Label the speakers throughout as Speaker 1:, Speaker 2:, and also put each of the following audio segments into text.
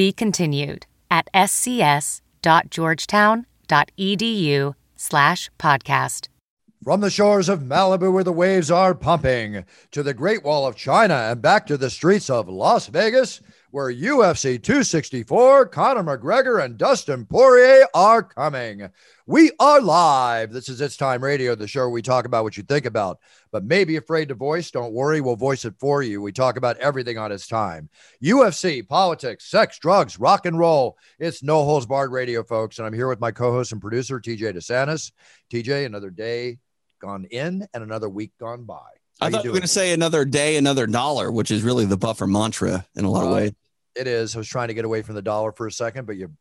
Speaker 1: Be continued at scs.georgetown.edu slash podcast.
Speaker 2: From the shores of Malibu where the waves are pumping to the Great Wall of China and back to the streets of Las Vegas where UFC 264, Conor McGregor and Dustin Poirier are coming. We are live. This is It's Time Radio, the show where we talk about what you think about, but maybe afraid to voice. Don't worry, we'll voice it for you. We talk about everything on It's Time UFC, politics, sex, drugs, rock and roll. It's No Holds Barred Radio, folks. And I'm here with my co host and producer, TJ DeSantis. TJ, another day gone in and another week gone by.
Speaker 3: How I thought you were going to say another day, another dollar, which is really the buffer mantra in a lot uh, of ways.
Speaker 2: It is. I was trying to get away from the dollar for a second, but you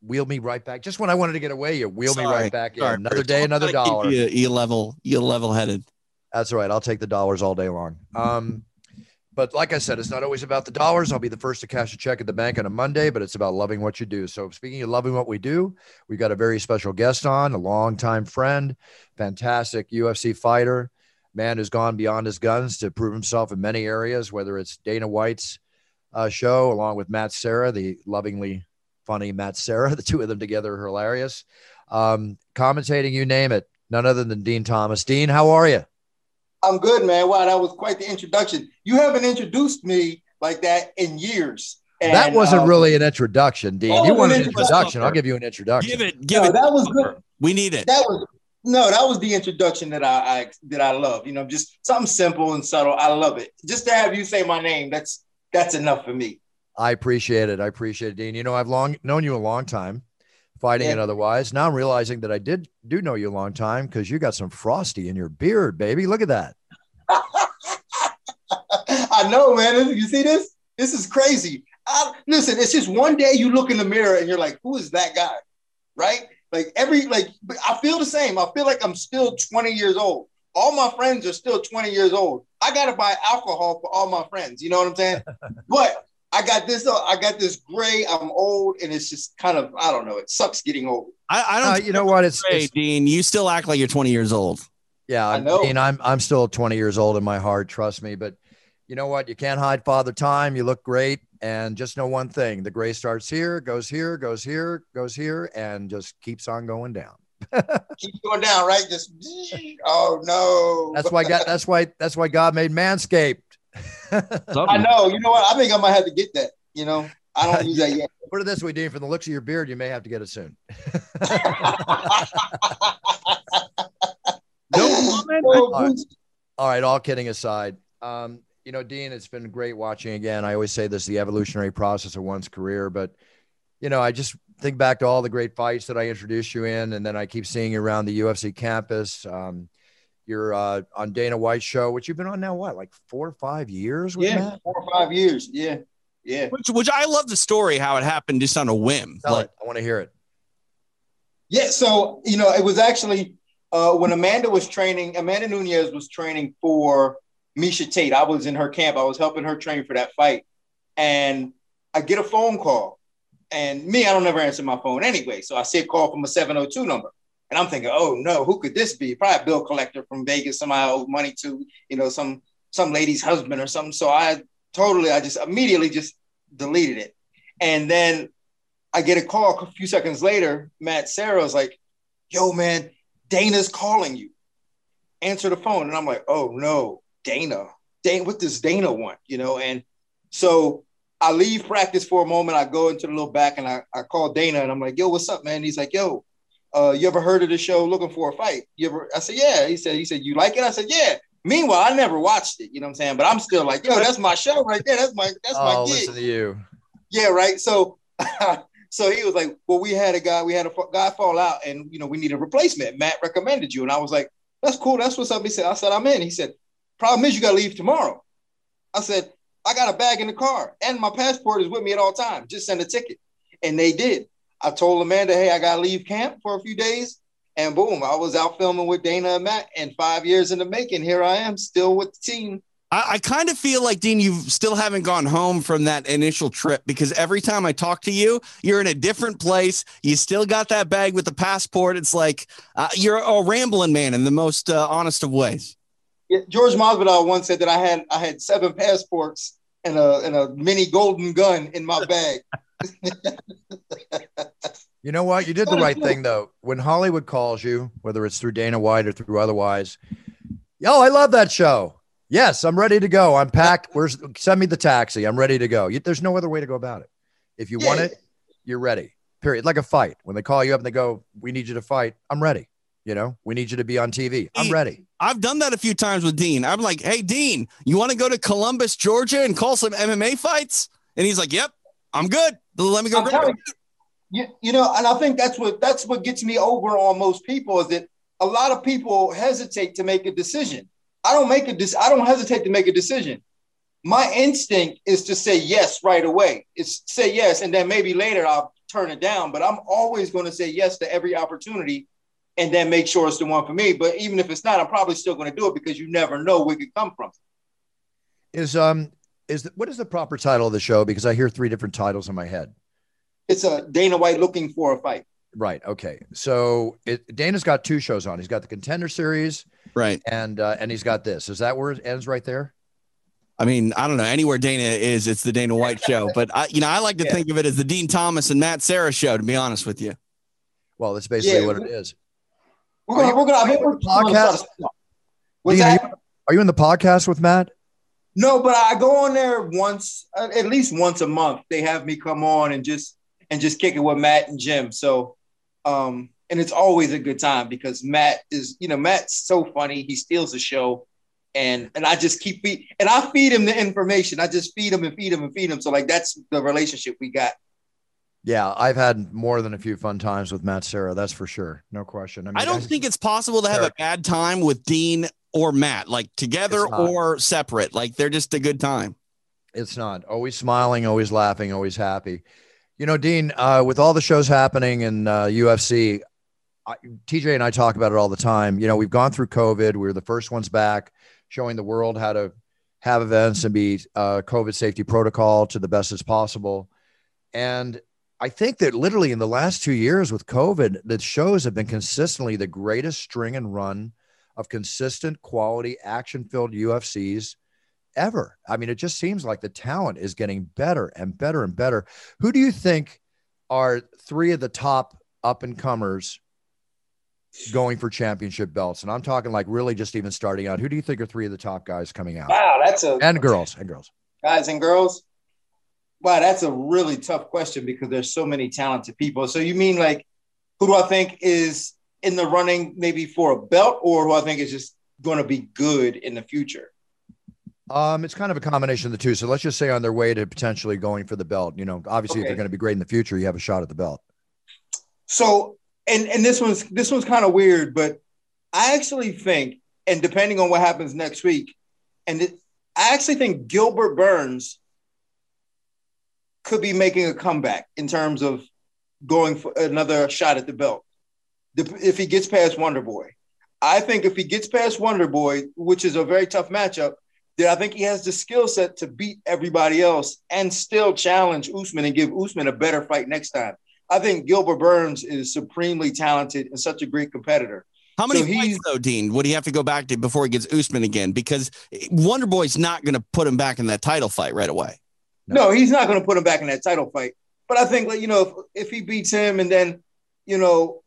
Speaker 2: wheel me right back. Just when I wanted to get away, you wheel Sorry. me right back in. Sorry, another day, another dollar.
Speaker 3: You, you level, you level headed.
Speaker 2: That's right. I'll take the dollars all day long. Um, but like I said, it's not always about the dollars. I'll be the first to cash a check at the bank on a Monday, but it's about loving what you do. So speaking of loving what we do, we've got a very special guest on, a longtime friend, fantastic UFC fighter, man who's gone beyond his guns to prove himself in many areas, whether it's Dana White's uh, show, along with Matt Serra, the lovingly funny Matt Serra. The two of them together are hilarious. Um, commentating, you name it. None other than Din Thomas. Din, how are you?
Speaker 4: I'm good, man. Wow, that was quite the introduction. You haven't introduced me like that in years.
Speaker 2: And, that wasn't um, really an introduction, Din. Oh, you want an introduction? I'll give you an introduction.
Speaker 3: Give it. Give no, it.
Speaker 4: That was good.
Speaker 3: We need it.
Speaker 4: That was no. That was the introduction that I, I that I love. You know, just something simple and subtle. I love it. Just to have you say my name. That's that's enough for me.
Speaker 2: I appreciate it. I appreciate it, Din. You know, I've long known you a long time, fighting yeah. and otherwise. Now I'm realizing that I did do know you a long time because you got some frosty in your beard, baby. Look at that.
Speaker 4: I know, man. You see this? This is crazy. I, listen, it's just one day you look in the mirror and you're like, who is that guy? Right? Like every like I feel the same. I feel like I'm still 20 years old. All my friends are still 20 years old. I gotta buy alcohol for all my friends. You know what I'm saying? but I got this. Uh, I got this gray. I'm old, and it's just kind of I don't know. It sucks getting old.
Speaker 3: I, I don't.
Speaker 2: Uh, you know what? It's,
Speaker 3: gray, it's, Din. You still act like you're 20 years old.
Speaker 2: Yeah, I know. Din, I'm I'm still 20 years old in my heart. Trust me. But you know what? You can't hide father time. You look great, and just know one thing: the gray starts here, goes here, goes here, goes here, and just keeps on going down.
Speaker 4: Keep going down, right? Just oh no.
Speaker 2: That's why God. That's why. That's why God made Manscaped.
Speaker 4: I know. You know what? I think I might have to get that. You know, I don't use that yet.
Speaker 2: Put it this way, Din. From the looks of your beard, you may have to get it soon. no comment. All right. all right. All kidding aside, um, you know, Din, it's been great watching again. I always say this: the evolutionary process of one's career, but you know, I just think back to all the great fights that I introduced you in, and then I keep seeing you around the UFC campus. Um, you're uh, on Dana White's show, which you've been on now, what, like four or five years?
Speaker 4: yeah, Matt? four or five years. Yeah, yeah.
Speaker 3: Which, which I love the story how it happened just on a whim.
Speaker 2: Tell like, it. I want to hear it.
Speaker 4: Yeah, so you know, it was actually uh, when Amanda was training. Amanda Nunes was training for Miesha Tate. I was in her camp. I was helping her train for that fight, and I get a phone call. And me, I don't ever answer my phone anyway. So I see a call from a 702 number. And I'm thinking, oh no, who could this be? Probably a bill collector from Vegas, somebody I owe money to, you know, some some lady's husband or something. So I totally, I just immediately just deleted it. And then I get a call a few seconds later. Matt Serra was like, yo, man, Dana's calling you. Answer the phone. And I'm like, oh no, Dana. Dana, what does Dana want? You know, and so I leave practice for a moment. I go into the little back and I, I call Dana and I'm like, yo, what's up, man? He's like, yo, uh, you ever heard of the show Looking for a Fight? You ever? I said, yeah. He said, he said, you like it? I said, yeah. Meanwhile, I never watched it. You know what I'm saying? But I'm still like, yo, that's my show right there. That's my that's oh, my gig.
Speaker 2: listen to you.
Speaker 4: Yeah, right. So, so he was like, well, we had a guy, we had a guy fall out, and you know, we need a replacement. Matt recommended you, and I was like, that's cool. That's what's up. He said, I said, I'm in. He said, problem is, you got to leave tomorrow. I said, I got a bag in the car, and my passport is with me at all times. Just send a ticket. and they did. I told Amanda, hey, I gotta leave camp for a few days. And boom, I was out filming with Dana and Matt, and five years in the making, here I am still with the team.
Speaker 3: I, I kind of feel like Din, you still haven't gone home from that initial trip because every time I talk to you, you're in a different place. You still got that bag with the passport. It's like uh, you're a rambling man in the most uh, honest of ways.
Speaker 4: Yeah, George Masvidal once said that I had I had seven passports and a and a mini golden gun in my bag.
Speaker 2: you know what? You did the right thing though. When Hollywood calls you, whether it's through Dana White or through otherwise, yo, I love that show. Yes, I'm ready to go. I'm packed. Where's send me the taxi? I'm ready to go. You, there's no other way to go about it. If you yeah. want it, you're ready. Period. Like a fight. When they call you up and they go, "We need you to fight," I'm ready. You know, we need you to be on TV. I'm ready.
Speaker 3: I've done that a few times with Din. I'm like, "Hey, Din, you want to go to Columbus, Georgia, and call some MMA fights?" And he's like, "Yep, I'm good. Let me go."
Speaker 4: You, you, you know, and I think that's what that's what gets me over on most people is that a lot of people hesitate to make a decision I don't make a dis- I don't hesitate to make a decision. My instinct is to say yes right away. It's say yes, and then maybe later I'll turn it down. But I'm always going to say yes to every opportunity, and then make sure it's the one for me. But even if it's not, I'm probably still going to do it because you never know where it could come from.
Speaker 2: Is um is the, what is the proper title of the show? Because I hear three different titles in my head.
Speaker 4: It's a Dana White looking for a fight.
Speaker 2: Right. Okay. So it, Dana's got two shows on. He's got the Contender Series,
Speaker 3: right,
Speaker 2: and uh, and he's got this. Is that where it ends? Right there.
Speaker 3: I mean, I don't know anywhere Dana is. It's the Dana White show, but I, you know, I like to yeah. think of it as the Din Thomas and Matt Serra show. To be honest with you.
Speaker 2: Well, that's basically yeah, what it is.
Speaker 4: We're gonna, we're gonna, we're gonna
Speaker 2: podcast. Din, are, you, are you in the podcast with Matt?
Speaker 4: No, but I go on there once, uh, at least once a month. They have me come on and just and just kick it with Matt and Jim. So um, and it's always a good time because Matt is, you know, Matt's so funny. He steals the show. And and I just keep feed and I feed him the information. I just feed him and feed him and feed him. So like that's the relationship we got.
Speaker 2: Yeah, I've had more than a few fun times with Matt Serra. That's for sure. No question.
Speaker 3: I, mean, I don't I, think it's possible to have a bad time with Din or Matt, like together or separate. Like they're just a good time.
Speaker 2: It's not always smiling, always laughing, always happy. You know, Din, uh, with all the shows happening in uh, UFC, I, TJ and I talk about it all the time. You know, we've gone through COVID. We are the first ones back, showing the world how to have events and be uh, COVID safety protocol to the best as possible. And I think that literally in the last two years with COVID, the shows have been consistently the greatest string and run of consistent quality action filled UFCs ever. I mean, it just seems like the talent is getting better and better and better. Who do you think are three of the top up and comers going for championship belts? And I'm talking like really just even starting out. Who do you think are three of the top guys coming out?
Speaker 4: Wow, that's a
Speaker 2: and girls and girls.
Speaker 4: Guys and girls. Wow, that's a really tough question because there's so many talented people. So you mean like who do I think is in the running maybe for a belt or who I think is just going to be good in the future?
Speaker 2: Um, it's kind of a combination of the two. So let's just say on their way to potentially going for the belt. You know, obviously, okay. if they're going to be great in the future, you have a shot at the belt.
Speaker 4: So, and and this one's this one's kind of weird, but I actually think, and depending on what happens next week, and it, I actually think Gilbert Burns could be making a comeback in terms of going for another shot at the belt if he gets past Wonder Boy. I think if he gets past Wonder Boy, which is a very tough matchup, that I think he has the skill set to beat everybody else and still challenge Usman and give Usman a better fight next time. I think Gilbert Burns is supremely talented and such a great competitor.
Speaker 3: How many so fights though, Din? Would he have to go back to before he gets Usman again? Because Wonder Boy's not going to put him back in that title fight right away.
Speaker 4: No, no he's not going to put him back in that title fight. But I think, you know, if, if he beats him and then, you know,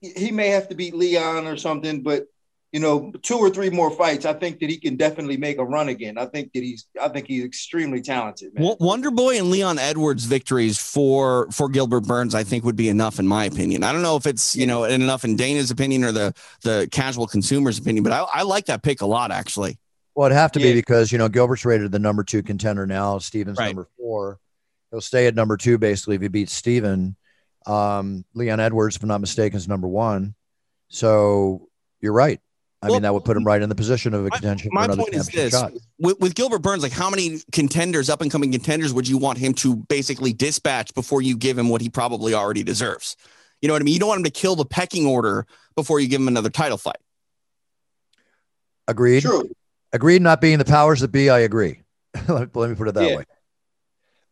Speaker 4: he may have to beat Leon or something. But you know, two or three more fights, I think that he can definitely make a run again. I think that he's, I think he's extremely talented. Man.
Speaker 3: Wonder Boy and Leon Edwards victories for for Gilbert Burns, I think, would be enough in my opinion. I don't know if it's you know enough in Dana's opinion or the the casual consumer's opinion, but I, I like that pick a lot actually.
Speaker 2: Well, it'd have to yeah. be because you know Gilbert's rated the number two contender now. Stephen's right. number four. He'll stay at number two basically if he beats Stephen. Um, Leon Edwards, if I'm not mistaken, is number one. So you're right I
Speaker 3: Well,
Speaker 2: mean, that would put him right in the position of a contention
Speaker 3: my
Speaker 2: for another
Speaker 3: point is this
Speaker 2: shot.
Speaker 3: with, with Gilbert Burns, like how many contenders, up and coming contenders, would you want him to basically dispatch before you give him what he probably already deserves? You know what I mean? You don't want him to kill the pecking order before you give him another title fight.
Speaker 2: Agreed.
Speaker 4: True.
Speaker 2: Agreed. Not being the powers that be, I agree. let, me put it that
Speaker 4: Yeah.
Speaker 2: way.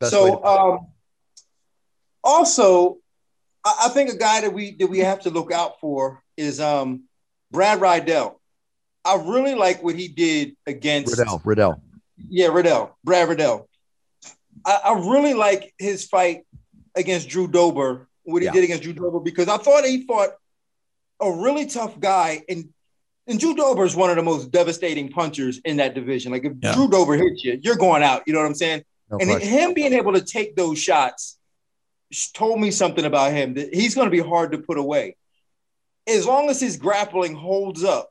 Speaker 2: Best way
Speaker 4: so
Speaker 2: to-
Speaker 4: um, also, I, I think a guy that we that we have to look out for is um, Brad Rydell. I really like what he did against
Speaker 2: Riddell. Riddell.
Speaker 4: Yeah, Riddell, Brad Riddell. I, I really like his fight against Drew Dober, what he
Speaker 2: Yeah.
Speaker 4: did against Drew Dober, because I thought he fought a really tough guy. And and Drew Dober is one of the most devastating punchers in that division. Like if
Speaker 3: Yeah.
Speaker 4: Drew Dober hits you, you're going out. You know what I'm saying?
Speaker 2: No
Speaker 4: and
Speaker 2: question.
Speaker 4: him being able to take those shots told me something about him that he's going to be hard to put away. As long as his grappling holds up,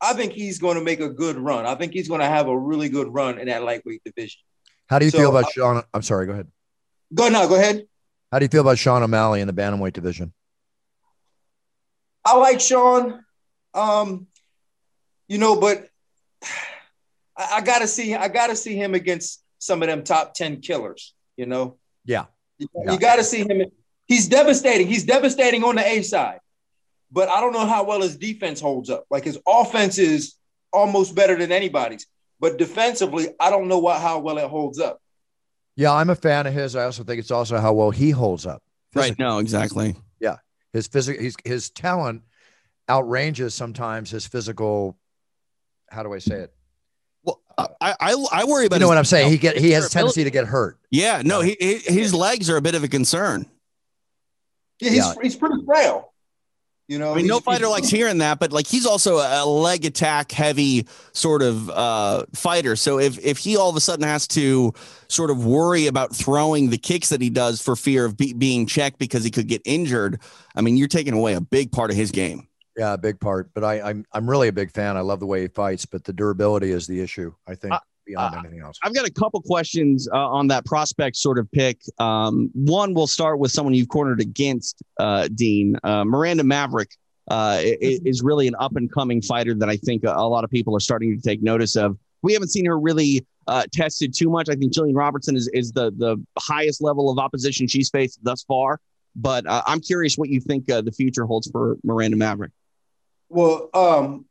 Speaker 4: I think he's going to make a good run. I think he's going to have a really good run in that lightweight division.
Speaker 2: How do you
Speaker 4: so,
Speaker 2: feel about
Speaker 4: uh,
Speaker 2: Sean? I'm sorry. Go ahead.
Speaker 4: Go now, go ahead.
Speaker 2: How do you feel about Sean O'Malley in the bantamweight division?
Speaker 4: I like Sean, um, you know, but I, I gotta see. I gotta see him against some of them top ten killers. You know,
Speaker 2: Yeah.
Speaker 4: you,
Speaker 2: Yeah.
Speaker 4: you gotta see him. He's devastating. He's devastating on the A side, but I don't know how well his defense holds up. Like his offense is almost better than anybody's, but defensively, I don't know what how well it holds up.
Speaker 2: Yeah, I'm a fan of his. I also think it's also how well he holds up.
Speaker 3: Right. No, exactly. Yeah.
Speaker 2: His physical, his his talent outranges sometimes his physical. How do I say it?
Speaker 3: Well, I, I, I worry about
Speaker 2: You know
Speaker 3: his-
Speaker 2: what I'm saying? He get he has a tendency to get hurt.
Speaker 3: Yeah. No, he, he, his legs are a bit of a concern.
Speaker 4: Yeah, he's
Speaker 2: Yeah.
Speaker 4: he's pretty frail. You know,
Speaker 3: I mean, no fighter likes hearing that, but like he's also a leg attack heavy sort of uh, fighter. So if if he all of a sudden has to sort of worry about throwing the kicks that he does for fear of be- being checked because he could get injured, I mean, you're taking away a big part of his game.
Speaker 2: Yeah, a big part. But I, I'm I'm really a big fan. I love the way he fights, but the durability is the issue. I think
Speaker 3: Uh,
Speaker 2: beyond
Speaker 3: uh,
Speaker 2: anything else.
Speaker 3: I've got a couple questions uh, on that prospect sort of pick. Um, one, we'll start with someone you've cornered against, uh, Din. Uh, Miranda Maverick uh, i- is really an up and coming fighter that I think a, a lot of people are starting to take notice of. We haven't seen her really uh, tested too much. I think Jillian Robertson is, is the, the highest level of opposition she's faced thus far. But uh, I'm curious what you think uh, the future holds for Miranda Maverick.
Speaker 4: Well, um,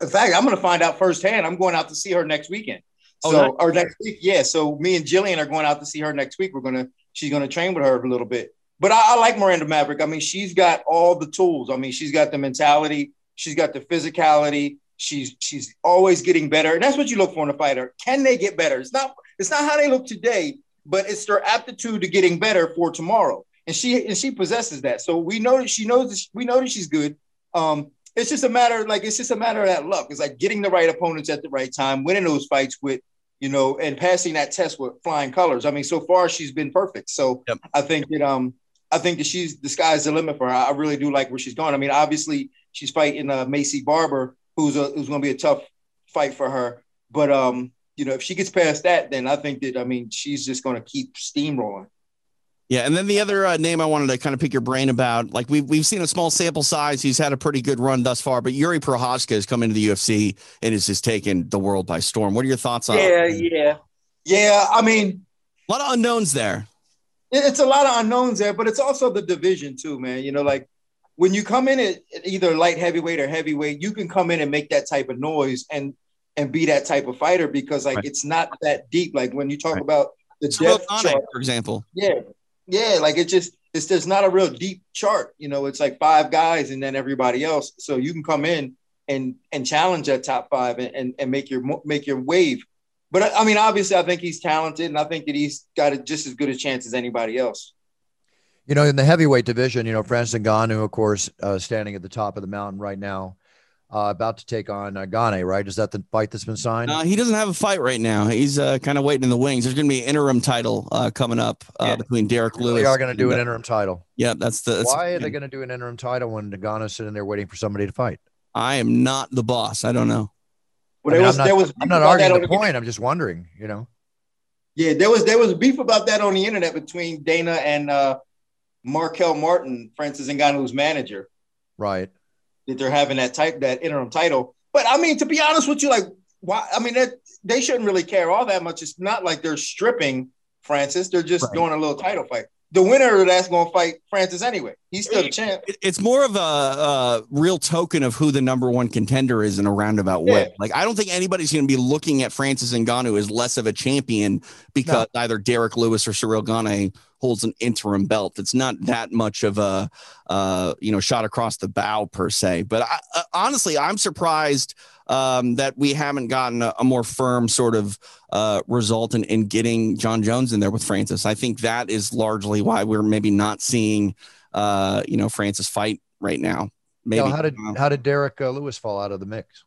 Speaker 4: in fact, I'm going to find out firsthand. I'm going out to see her next weekend.
Speaker 3: Oh,
Speaker 4: So,
Speaker 3: nice.
Speaker 4: or next week, yeah. So, me and Jillian are going out to see her next week. We're gonna, she's gonna train with her a little bit. But I, I like Miranda Maverick. I mean, she's got all the tools. I mean, she's got the mentality. She's got the physicality. She's she's always getting better, and that's what you look for in a fighter. Can they get better? It's not it's not how they look today, but it's their aptitude to getting better for tomorrow. And she and she possesses that. So we know that she knows that she- we know that she's good. Um, it's just a matter of, like it's just a matter of that luck. It's like getting the right opponents at the right time, winning those fights with you know, and passing that test with flying colors. I mean, so far she's been perfect. So
Speaker 3: Yep.
Speaker 4: I think that um I think that she's the sky's the limit for her. I really do like where she's going. I mean, obviously she's fighting uh, Maycee Barber, who's a who's going to be a tough fight for her. But um, you know, if she gets past that, then I think that I mean she's just going to keep steamrolling.
Speaker 3: Yeah, and then the other uh, name I wanted to kind of pick your brain about, like we've we've seen a small sample size. He's had a pretty good run thus far, but Jiri Prochazka has come into the UFC and has just taken the world by storm. What are your thoughts on?
Speaker 4: Yeah,
Speaker 3: it?
Speaker 4: yeah, yeah. I mean,
Speaker 3: a lot of unknowns there.
Speaker 4: it's a lot of unknowns there, but it's also the division too, man. You know, like when you come in at at either light heavyweight or heavyweight, you can come in and make that type of noise and and be that type of fighter because like
Speaker 3: Right.
Speaker 4: it's not that deep. Like when you talk
Speaker 2: Right.
Speaker 4: about the
Speaker 3: Ciryl
Speaker 4: depth
Speaker 3: Gane,
Speaker 4: chart,
Speaker 3: for example.
Speaker 4: yeah, yeah, like it just it's there's not a real deep chart. You know, it's like five guys and then everybody else. So you can come in and and challenge that top five and and, and make your make your wave. But I I mean, obviously, I think he's talented, and I think that he's got a, just as good a chance as anybody else.
Speaker 2: You know, in the heavyweight division, you know, Francis Ngannou, of course, uh, standing at the top of the mountain right now, uh, about to take on uh, Gane, right? Is that the fight that's been signed?
Speaker 3: Uh, he doesn't have a fight right now. He's uh, kind of waiting in the wings. There's going to be an interim title uh, coming up uh,
Speaker 4: Yeah.
Speaker 3: between Derrick Lewis.
Speaker 2: they are going to do an
Speaker 3: uh,
Speaker 2: interim title.
Speaker 3: Yeah, that's the. That's
Speaker 2: Why are they going to do an interim title when Ngannou's sitting there waiting for somebody to fight?
Speaker 3: I am not the boss. I don't know.
Speaker 4: Well,
Speaker 2: I mean,
Speaker 4: there was
Speaker 2: I'm not,
Speaker 4: there was
Speaker 2: I'm not
Speaker 4: about that
Speaker 2: arguing
Speaker 4: on
Speaker 2: the point. I'm just wondering, you know.
Speaker 4: Yeah, there was there was a beef about that on the internet between Dana and uh, Marquel Martin, Francis Ngannou's manager,
Speaker 2: Right.
Speaker 4: That they're having that type that interim title. But I mean, to be honest with you, like, why? I mean, that, they shouldn't really care all that much. It's not like they're stripping Francis; they're just
Speaker 3: Right.
Speaker 4: doing a little title fight. The winner of that's going to fight Francis anyway. He's still the champ.
Speaker 3: It's more of a, a real token of who the number one contender is in a roundabout way. Like, I don't think anybody's going to be looking at Francis and Ngannou as less of a champion because either Derrick Lewis or Ciryl Gane holds an interim belt. It's not that much of a, uh, you know, shot across the bow per se. But I, uh, honestly, I'm surprised um, that we haven't gotten a, a more firm sort of uh, result in, in getting Jon Jones in there with Francis. I think that is largely why we're maybe not seeing, uh, you know, Francis fight right now. Maybe
Speaker 2: Now, how did
Speaker 3: uh,
Speaker 2: how did Derrick uh, Lewis fall out of the mix?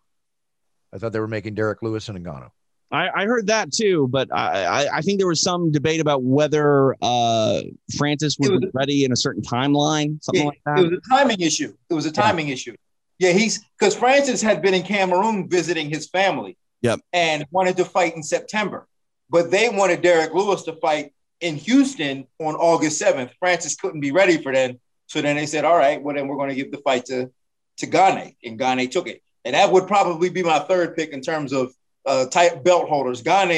Speaker 2: I thought they were making Derrick Lewis and Ngannou.
Speaker 5: I, I heard that too, but I, I, I think there was some debate about whether uh, Francis was ready in a certain timeline, something
Speaker 4: Yeah,
Speaker 5: like that.
Speaker 4: It was a timing issue. It was a timing issue. Yeah, he's because Francis had been in Cameroon visiting his family.
Speaker 3: Yep.
Speaker 4: And wanted to fight in September, but they wanted Derrick Lewis to fight in Houston on August seventh. Francis couldn't be ready for then, so then they said, "All right, well then we're going to give the fight to to Gane," and Gane took it. And that would probably be my third pick in terms of uh, type belt holders. Gane,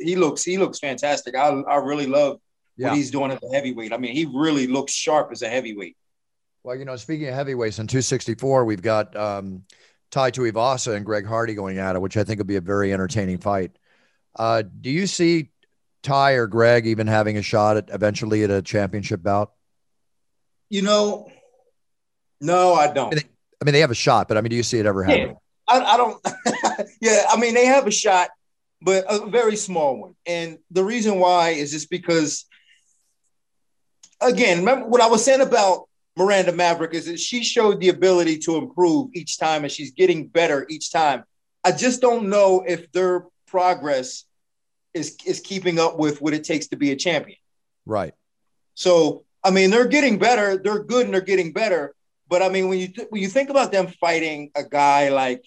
Speaker 4: he looks he looks fantastic. I I really love
Speaker 2: Yeah.
Speaker 4: what he's doing as a heavyweight. I mean, he really looks sharp as a heavyweight.
Speaker 2: Well, you know, speaking of heavyweights in 264, we've got um, Tai Tuivasa and Greg Hardy going at it, which I think would be a very entertaining fight. Uh, do you see Tai or Greg even having a shot at eventually at a championship bout?
Speaker 4: You know, no, I don't.
Speaker 2: I mean, they have a shot, but I mean, do you see it ever happening?
Speaker 4: I, I don't. yeah, I mean, they have a shot, but a very small one. And the reason why is just because, again, remember what I was saying about Miranda Maverick is that she showed the ability to improve each time and she's getting better each time. I just don't know if their progress is, is keeping up with what it takes to be a champion.
Speaker 2: Right.
Speaker 4: So, I mean, they're getting better. They're good and they're getting better. But I mean, when you th- when you think about them fighting a guy like,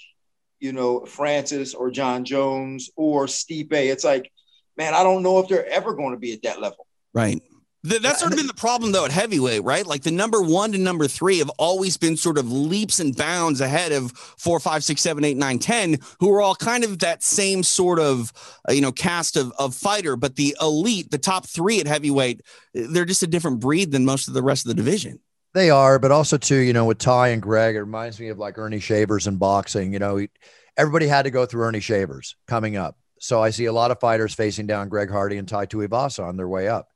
Speaker 4: you know, Francis or Jon Jones or Stipe, it's like, man, I don't know if they're ever going to be at that level.
Speaker 3: Right. Th- that's sort of been the problem though at heavyweight, right? Like the number one to number three have always been sort of leaps and bounds ahead of four, five, six, seven, eight, nine, ten, who are all kind of that same sort of uh, you know cast of of fighter. But the elite, the top three at heavyweight, they're just a different breed than most of the rest of the division.
Speaker 2: They are, but also too, you know, with Tai and Greg, it reminds me of like Earnie Shavers in boxing. You know, he, everybody had to go through Earnie Shavers coming up. So I see a lot of fighters facing down Greg Hardy and Tai Tuivasa on their way up.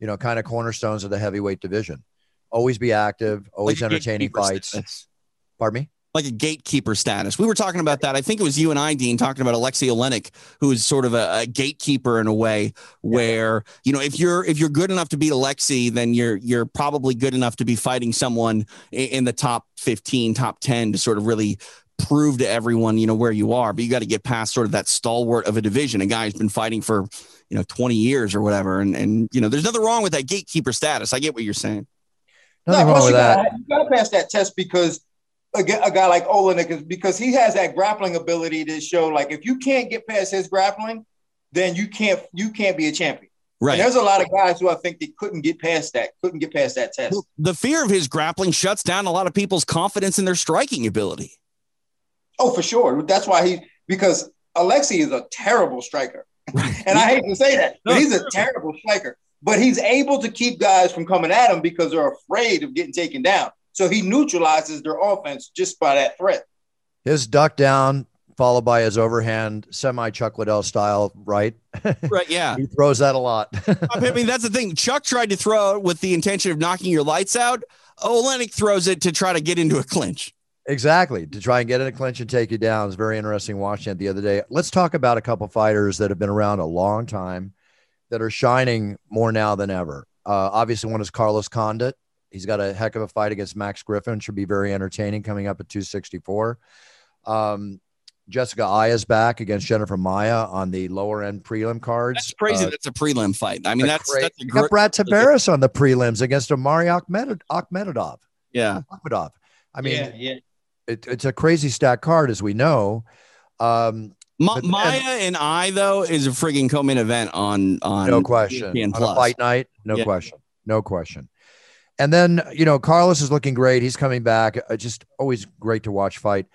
Speaker 2: You know, kind of cornerstones of the heavyweight division. Always be active, always
Speaker 3: Like
Speaker 2: entertaining fights. Pardon me.
Speaker 3: Like a gatekeeper status. We were talking about that. I think it was you and I, Din, talking about Alexei Oleinik, who is sort of a, a gatekeeper in a way where, you know, if you're if you're good enough to beat Alexei, then you're you're probably good enough to be fighting someone in, in the top 15, top 10 to sort of really prove to everyone, you know, where you are. But you got to get past sort of that stalwart of a division, a guy who's been fighting for, you know, 20 years or whatever. And and you know, there's nothing wrong with that gatekeeper status. I get what you're saying.
Speaker 2: Nothing
Speaker 4: No,
Speaker 2: wrong with
Speaker 4: you
Speaker 2: that.
Speaker 4: gotta- You got to pass that test because a, a guy like Oleinik is because he has that grappling ability to show like if you can't get past his grappling, then you can't you can't be a champion.
Speaker 3: Right.
Speaker 4: And there's a lot of guys who I think they couldn't get past that, couldn't get past that test.
Speaker 3: The fear of his grappling shuts down a lot of people's confidence in their striking ability.
Speaker 4: Oh, for sure. That's why he because Alexi is a terrible striker. and I hate to say that, but he's a terrible striker. But he's able to keep guys from coming at him because they're afraid of getting taken down. So he neutralizes their offense just by that threat.
Speaker 2: His duck down, followed by his overhand semi Chuck Liddell style right.
Speaker 3: Right. Yeah.
Speaker 2: he throws that a lot.
Speaker 3: I mean, that's the thing. Chuck tried to throw with the intention of knocking your lights out. Oleinik throws it to try to get into a clinch.
Speaker 2: Exactly. To try and get in a clinch and take you down. It's very interesting watching it the other day. Let's talk about a couple fighters that have been around a long time that are shining more now than ever. Uh, obviously, one is Carlos Condit. He's got a heck of a fight against Max Griffin. Should be very entertaining coming up at 264. Um, Jessica Eye's back against Jennifer Maia on the lower end prelim cards.
Speaker 3: That's crazy.
Speaker 2: Uh,
Speaker 3: that's a prelim fight. I mean, that's
Speaker 2: cra-
Speaker 3: that's a
Speaker 2: you
Speaker 3: great.
Speaker 2: Brad Tavares on the prelims against Omari Akhmed- Akhmedov.
Speaker 3: Yeah.
Speaker 2: Akhmedov. I mean,
Speaker 4: yeah, yeah.
Speaker 2: it, it's a crazy stack card, as we know. Um,
Speaker 3: Ma-
Speaker 2: But-
Speaker 3: Maia and Eye though is a frigging co-main event on on
Speaker 2: no question. On
Speaker 3: Plus.
Speaker 2: a fight night, no
Speaker 3: Yeah.
Speaker 2: question, no question. And then you know, Carlos is looking great. He's coming back. Uh, just always great to watch fight.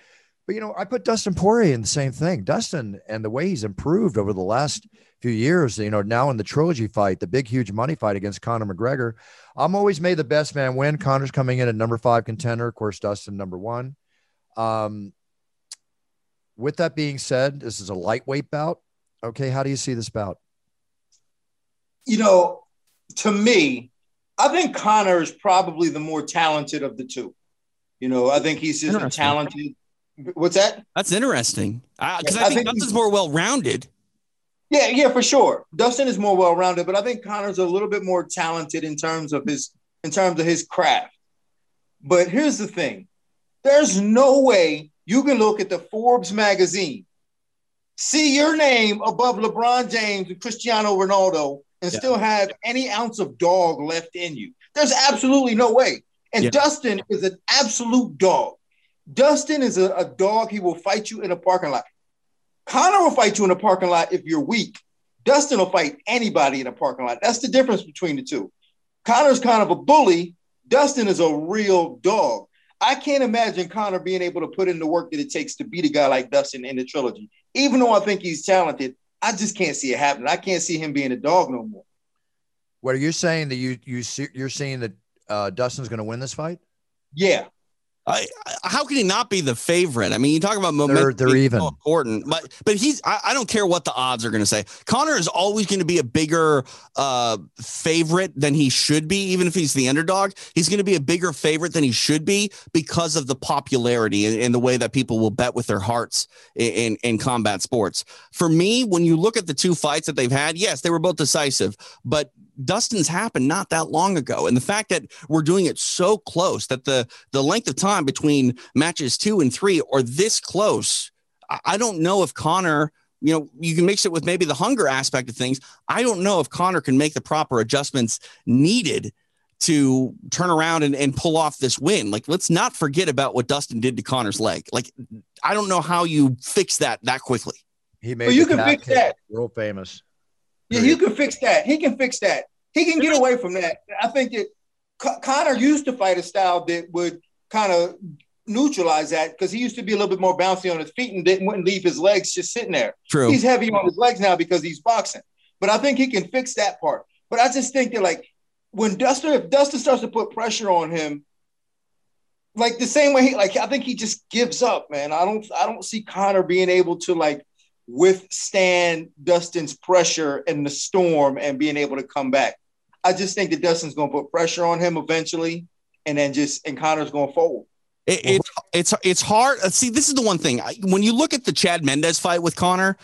Speaker 2: But you know, I put Dustin Poirier in the same thing. Dustin and the way he's improved over the last few years, you know, now in the trilogy fight, the big, huge money fight against Conor McGregor. I'm always made the best man win. Conor's coming in at number five contender. Of course, Dustin number one. Um, with that being said, this is a lightweight bout. Okay, how do you see this bout?
Speaker 4: You know, to me, I think Conor is probably the more talented of the two. You know, I think he's just a talented. What's that?
Speaker 3: That's interesting. Because I, I, think, think Dustin's more well rounded.
Speaker 4: Yeah, yeah, for sure. Dustin is more well rounded, but I think Conor's a little bit more talented in terms of his in terms of his craft. But here's the thing: there's no way you can look at the Forbes magazine, see your name above LeBron James and Cristiano Ronaldo, and yeah. still have any ounce of dog left in you. There's absolutely no way. And yeah. Dustin is an absolute dog. Dustin is a, a dog. He will fight you in a parking lot. Conor will fight you in a parking lot if you're weak. Dustin will fight anybody in a parking lot. That's the difference between the two. Conor's kind of a bully. Dustin is a real dog. I can't imagine Conor being able to put in the work that it takes to beat a guy like Dustin in the trilogy. Even though I think he's talented, I just can't see it happening. I can't see him being a dog no more.
Speaker 2: What are you saying that you you see, you're seeing that uh, Dustin's going to win this fight?
Speaker 4: Yeah,
Speaker 3: I, how can he not be the favorite? I mean, you talk about momentum.
Speaker 2: They're, they're even
Speaker 3: so important, but but he's. I, I, don't care what the odds are going to say. Conor is always going to be a bigger uh, favorite than he should be, even if he's the underdog. He's going to be a bigger favorite than he should be because of the popularity and, and the way that people will bet with their hearts in, in in combat sports. For me, when you look at the two fights that they've had, yes, they were both decisive, but Dustin's happened not that long ago. And the fact that we're doing it so close that the the length of time between matches two and three are this close, I don't know if Conor. you know, you can mix it with maybe the hunger aspect of things. I don't know if Conor can make the proper adjustments needed to turn around and, and pull off this win. Like, let's not forget about what Dustin did to Conor's leg. Like, I don't know how you fix that that quickly.
Speaker 2: He made well, you can fix that. real famous.
Speaker 4: Yeah, you can fix that. He can fix that. He can get away from that. I think that Conor used to fight a style that would kind of neutralize that because he used to be a little bit more bouncy on his feet and didn't wouldn't leave his legs just sitting there.
Speaker 3: True.
Speaker 4: He's heavy on his legs now because he's boxing. But I think he can fix that part. But I just think that like when Dustin, if Dustin starts to put pressure on him, like the same way he like I think he just gives up, man. I don't I don't see Conor being able to like withstand Dustin's pressure and the storm and being able to come back. I just think that Dustin's going to put pressure on him eventually, and then just and Conor's going to fold.
Speaker 3: It, it's it's it's hard. Uh, see, this is the one thing when you look at the Chad Mendes fight with Conor,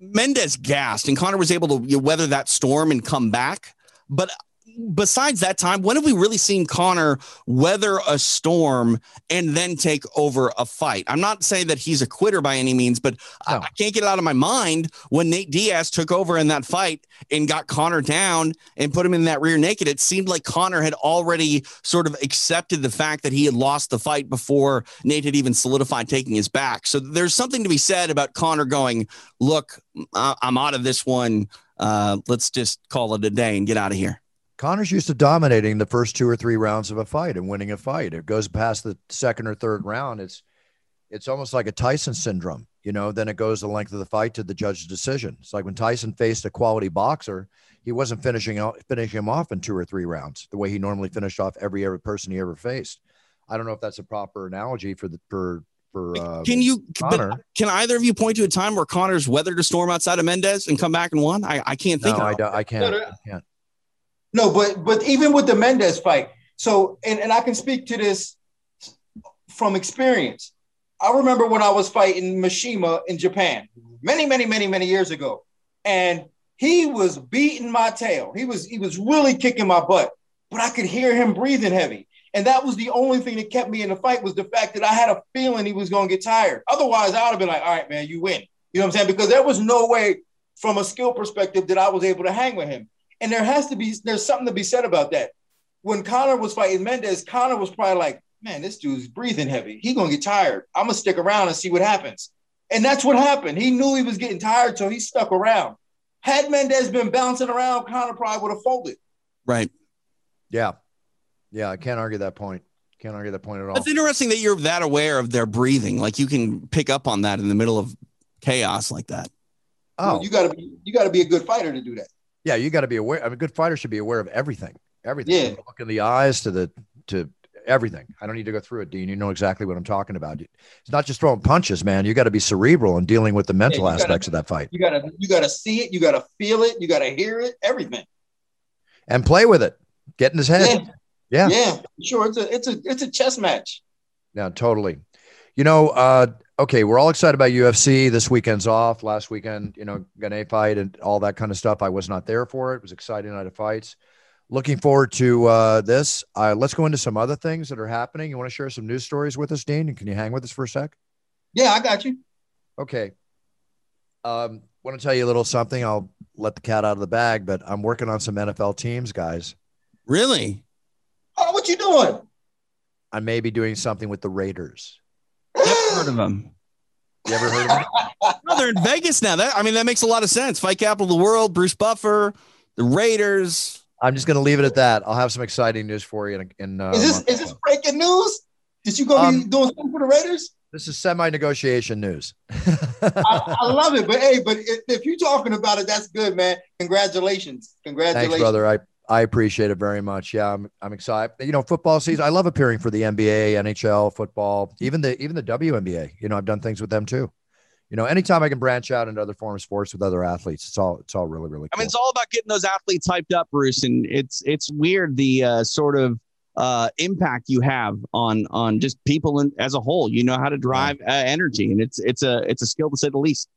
Speaker 3: Mendes gassed, and Conor was able to weather that storm and come back. But besides that time, when have we really seen Conor weather a storm and then take over a fight? I'm not saying that he's a quitter by any means, but no. I, I, can't get it out of my mind when Nate Diaz took over in that fight and got Conor down and put him in that rear naked. It seemed like Conor had already sort of accepted the fact that he had lost the fight before Nate had even solidified taking his back. So there's something to be said about Conor going, look, I'm out of this one. Uh, let's just call it a day and get out of here.
Speaker 2: Conor's used to dominating the first two or three rounds of a fight and winning a fight. It goes past the second or third round. It's it's almost like a Tyson syndrome, you know. Then it goes the length of the fight to the judge's decision. It's like when Tyson faced a quality boxer, he wasn't finishing out finishing him off in two or three rounds the way he normally finished off every every person he ever faced. I don't know if that's a proper analogy for the for for. Uh,
Speaker 3: can you can either of you point to a time where Conor's weathered a storm outside of Mendes and come back and won? I, I can't think.
Speaker 2: No,
Speaker 3: of
Speaker 2: I, don't, I can't. I can't.
Speaker 4: No, but but even with the Mendes fight, so and, and I can speak to this from experience. I remember when I was fighting Mishima in Japan many, many, many, many years ago, and he was beating my tail. He was he was really kicking my butt, but I could hear him breathing heavy. And that was the only thing that kept me in the fight was the fact that I had a feeling he was going to get tired. Otherwise, I would have been like, all right, man, you win. You know what I'm saying? Because there was no way from a skill perspective that I was able to hang with him. And there has to be, there's something to be said about that. When Conor was fighting Mendes, Conor was probably like, man, this dude's breathing heavy. He gonna get tired. I'm gonna stick around and see what happens. And that's what happened. He knew he was getting tired, so he stuck around. Had Mendes been bouncing around, Conor probably would have folded.
Speaker 3: Right.
Speaker 2: Yeah. Yeah, I can't argue that point. Can't argue that point at all.
Speaker 3: It's interesting that you're that aware of their breathing. Like you can pick up on that in the middle of chaos like that.
Speaker 2: Oh,
Speaker 4: you gotta be you gotta be a good fighter to do that.
Speaker 2: Yeah, you got to be aware. I mean, a good fighter should be aware of everything. Everything.
Speaker 4: Yeah.
Speaker 2: Look in the eyes to the to everything. I don't need to go through it, Din. You know exactly what I'm talking about. It's not just throwing punches, man. You got to be cerebral and dealing with the mental
Speaker 4: gotta-
Speaker 2: aspects of that fight
Speaker 4: You gotta you gotta see it, you gotta feel it, you gotta hear it, everything.
Speaker 2: and play with it. Get in his head.
Speaker 4: Yeah.
Speaker 2: Yeah.
Speaker 4: Yeah, sure. It's a it's a it's a chess match.
Speaker 2: Yeah, totally. You know, uh, okay, we're all excited about UFC. This weekend's off. Last weekend, you know, Gane fight and all that kind of stuff. I was not there for it. It was exciting night of fights. Looking forward to uh, this. Uh, let's go into some other things that are happening. You want to share some news stories with us, Din? And Can you hang with us for a sec?
Speaker 4: Yeah, I got you.
Speaker 2: Okay. Um, want to tell you a little something. I'll let the cat out of the bag, but I'm working on some NFL teams, guys.
Speaker 3: Really?
Speaker 4: Oh, what you doing?
Speaker 2: I may be doing something with the Raiders.
Speaker 3: Never heard of them.
Speaker 2: You ever heard of them?
Speaker 3: No, they're in Vegas now. That I mean, that makes a lot of sense. Fight capital of the world. Bruce Buffer, the Raiders.
Speaker 2: I'm just going to leave it at that. I'll have some exciting news for you. In, in uh,
Speaker 4: is this is this breaking news? Did you go be
Speaker 2: Um,
Speaker 4: doing something for the Raiders?
Speaker 2: This is semi-negotiation news.
Speaker 4: I, I love it, but hey, but if, if you're talking about it, that's good, man. Congratulations, congratulations,
Speaker 2: Thanks, brother. I, I appreciate it very much. Yeah, I'm, I'm excited. You know, football season. I love appearing for the NBA, NHL, football, even the even the WNBA. You know, I've done things with them too. You know, anytime I can branch out into other forms of sports with other athletes, it's all it's all really really.
Speaker 5: I mean, it's all about getting those athletes hyped up, Bruce, and it's it's weird the uh, sort of uh, impact you have on on just people in, as a whole. You know how to drive uh, energy, and it's it's a it's a skill to say the least.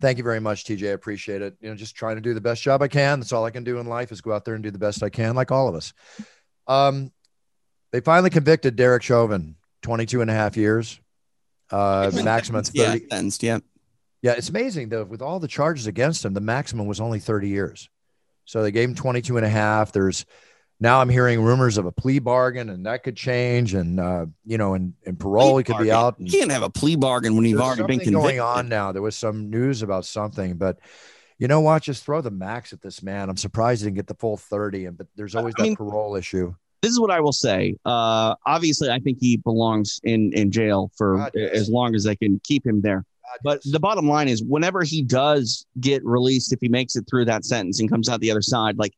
Speaker 2: Thank you very much, TJ. I appreciate it. You know, just trying to do the best job I can. That's all I can do in life is go out there and do the best I can, like all of us. Um, they finally convicted Derek Chauvin, 22 and a half years, uh, maximum 30.
Speaker 3: Yeah, sentenced. Yeah.
Speaker 2: Yeah, it's amazing though. With all the charges against him, the maximum was only 30 years. So they gave him 22 and a half. There's now I'm hearing rumors of a plea bargain and that could change. And, uh, you know, and, and parole, he could be
Speaker 3: Bargain.
Speaker 2: out.
Speaker 3: You can't have a plea bargain when you've already been
Speaker 2: something
Speaker 3: convicted.
Speaker 2: going on now. There was some news about something, but you know what? Just throw the max at this man. I'm surprised he didn't get the full 30. And, but there's always
Speaker 5: I
Speaker 2: that
Speaker 5: mean-
Speaker 2: parole issue.
Speaker 5: This is what I will say. Uh, obviously, I think he belongs in in jail for
Speaker 2: God, yes.
Speaker 5: as long as they can keep him there. But the bottom line is, whenever he does get released, if he makes it through that sentence and comes out the other side, like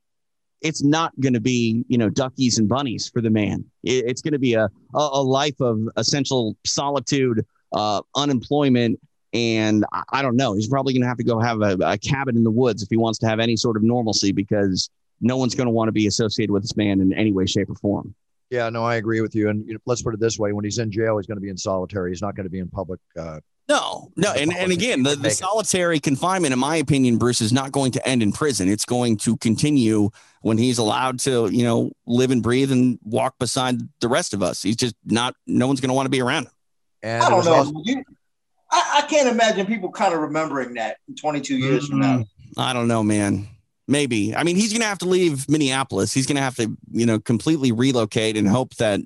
Speaker 5: it's not going to be, you know, duckies and bunnies for the man. It- it's going to be a, a life of essential solitude, uh, unemployment, and I, I don't know. He's probably going to have to go have a, a cabin in the woods if he wants to have any sort of normalcy, because no one's going to want to be associated with this man in any way, shape, or form.
Speaker 2: Yeah, no, I agree with you. And you know, let's put it this way: when he's in jail, he's going to be in solitary. He's not going to be in public. Uh,
Speaker 3: No, no, and, and again, the, the solitary confinement, in my opinion, Bruce, is not going to end in prison. It's going to continue when he's allowed to, you know, live and breathe and walk beside the rest of us. He's just not. No one's going to want to be around him.
Speaker 2: and
Speaker 4: I don't know.
Speaker 2: also-
Speaker 4: You- I, I can't imagine people kind of remembering that in 22 years from now.
Speaker 3: Mm, I don't know, man. Maybe. I mean, he's going to have to leave Minneapolis. He's going to have to, you know, completely relocate and hope that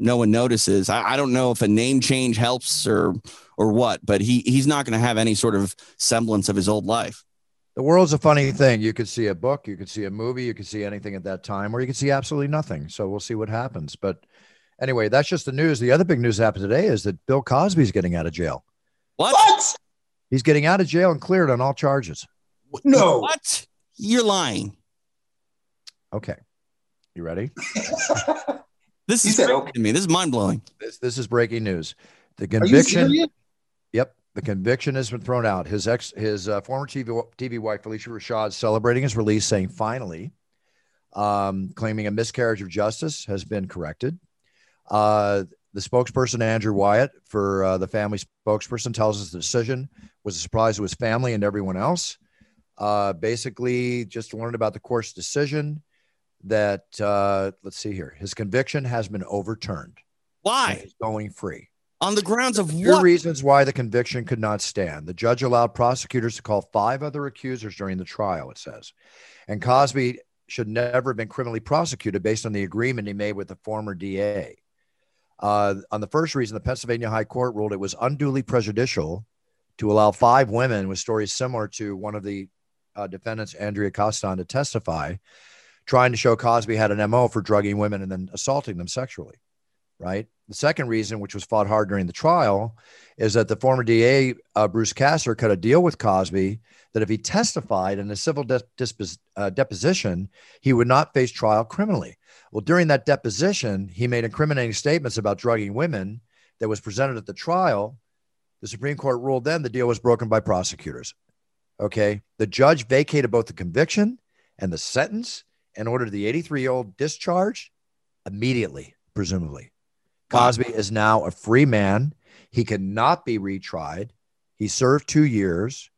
Speaker 3: no one notices. I, I don't know if a name change helps or or what, but he he's not going to have any sort of semblance of his old life.
Speaker 2: the world's a funny thing. You could see a book, you could see a movie, you could see anything at that time, or you could see absolutely nothing. So we'll see what happens. But anyway, that's just the news. The other big news that happened today is that Bill Cosby's getting out of jail.
Speaker 3: What?
Speaker 4: What?
Speaker 2: He's getting out of jail and cleared on all charges.
Speaker 4: No.
Speaker 3: What? You're lying.
Speaker 2: Okay. You ready?
Speaker 3: This is
Speaker 4: said, okay.
Speaker 3: to me. This is mind blowing.
Speaker 2: This this is breaking news. The
Speaker 4: Are you
Speaker 2: conviction. Yep, the conviction has been thrown out. His ex, his uh, former TV TV wife Phylicia Rashad celebrating his release, saying finally, um, claiming a miscarriage of justice has been corrected. Uh, the spokesperson Andrew Wyatt for uh, the family spokesperson tells us the decision was a surprise to his family and everyone else. Uh, basically, just learned about the court's decision that uh, let's see here, his conviction has been overturned.
Speaker 3: Why?
Speaker 2: He's going free.
Speaker 3: On the grounds of what?
Speaker 2: reasons why the conviction could not stand. The judge allowed prosecutors to call five other accusers during the trial, it says. And Cosby should never have been criminally prosecuted based on the agreement he made with the former DA. Uh, on the first reason, the Pennsylvania High Court ruled it was unduly prejudicial to allow five women with stories similar to one of the uh, defendants, Andrea Constand, to testify, trying to show Cosby had an MO for drugging women and then assaulting them sexually. right? The second reason, which was fought hard during the trial, is that the former DA, uh, Bruce Castor, cut a deal with Cosby that if he testified in a civil de- uh, deposition, he would not face trial criminally. Well, during that deposition, he made incriminating statements about drugging women that was presented at the trial. The Supreme Court ruled then the deal was broken by prosecutors. Okay. The judge vacated both the conviction and the sentence and ordered the 83 year old discharged immediately, presumably. Cosby is now a free man. He cannot be retried. He served two years.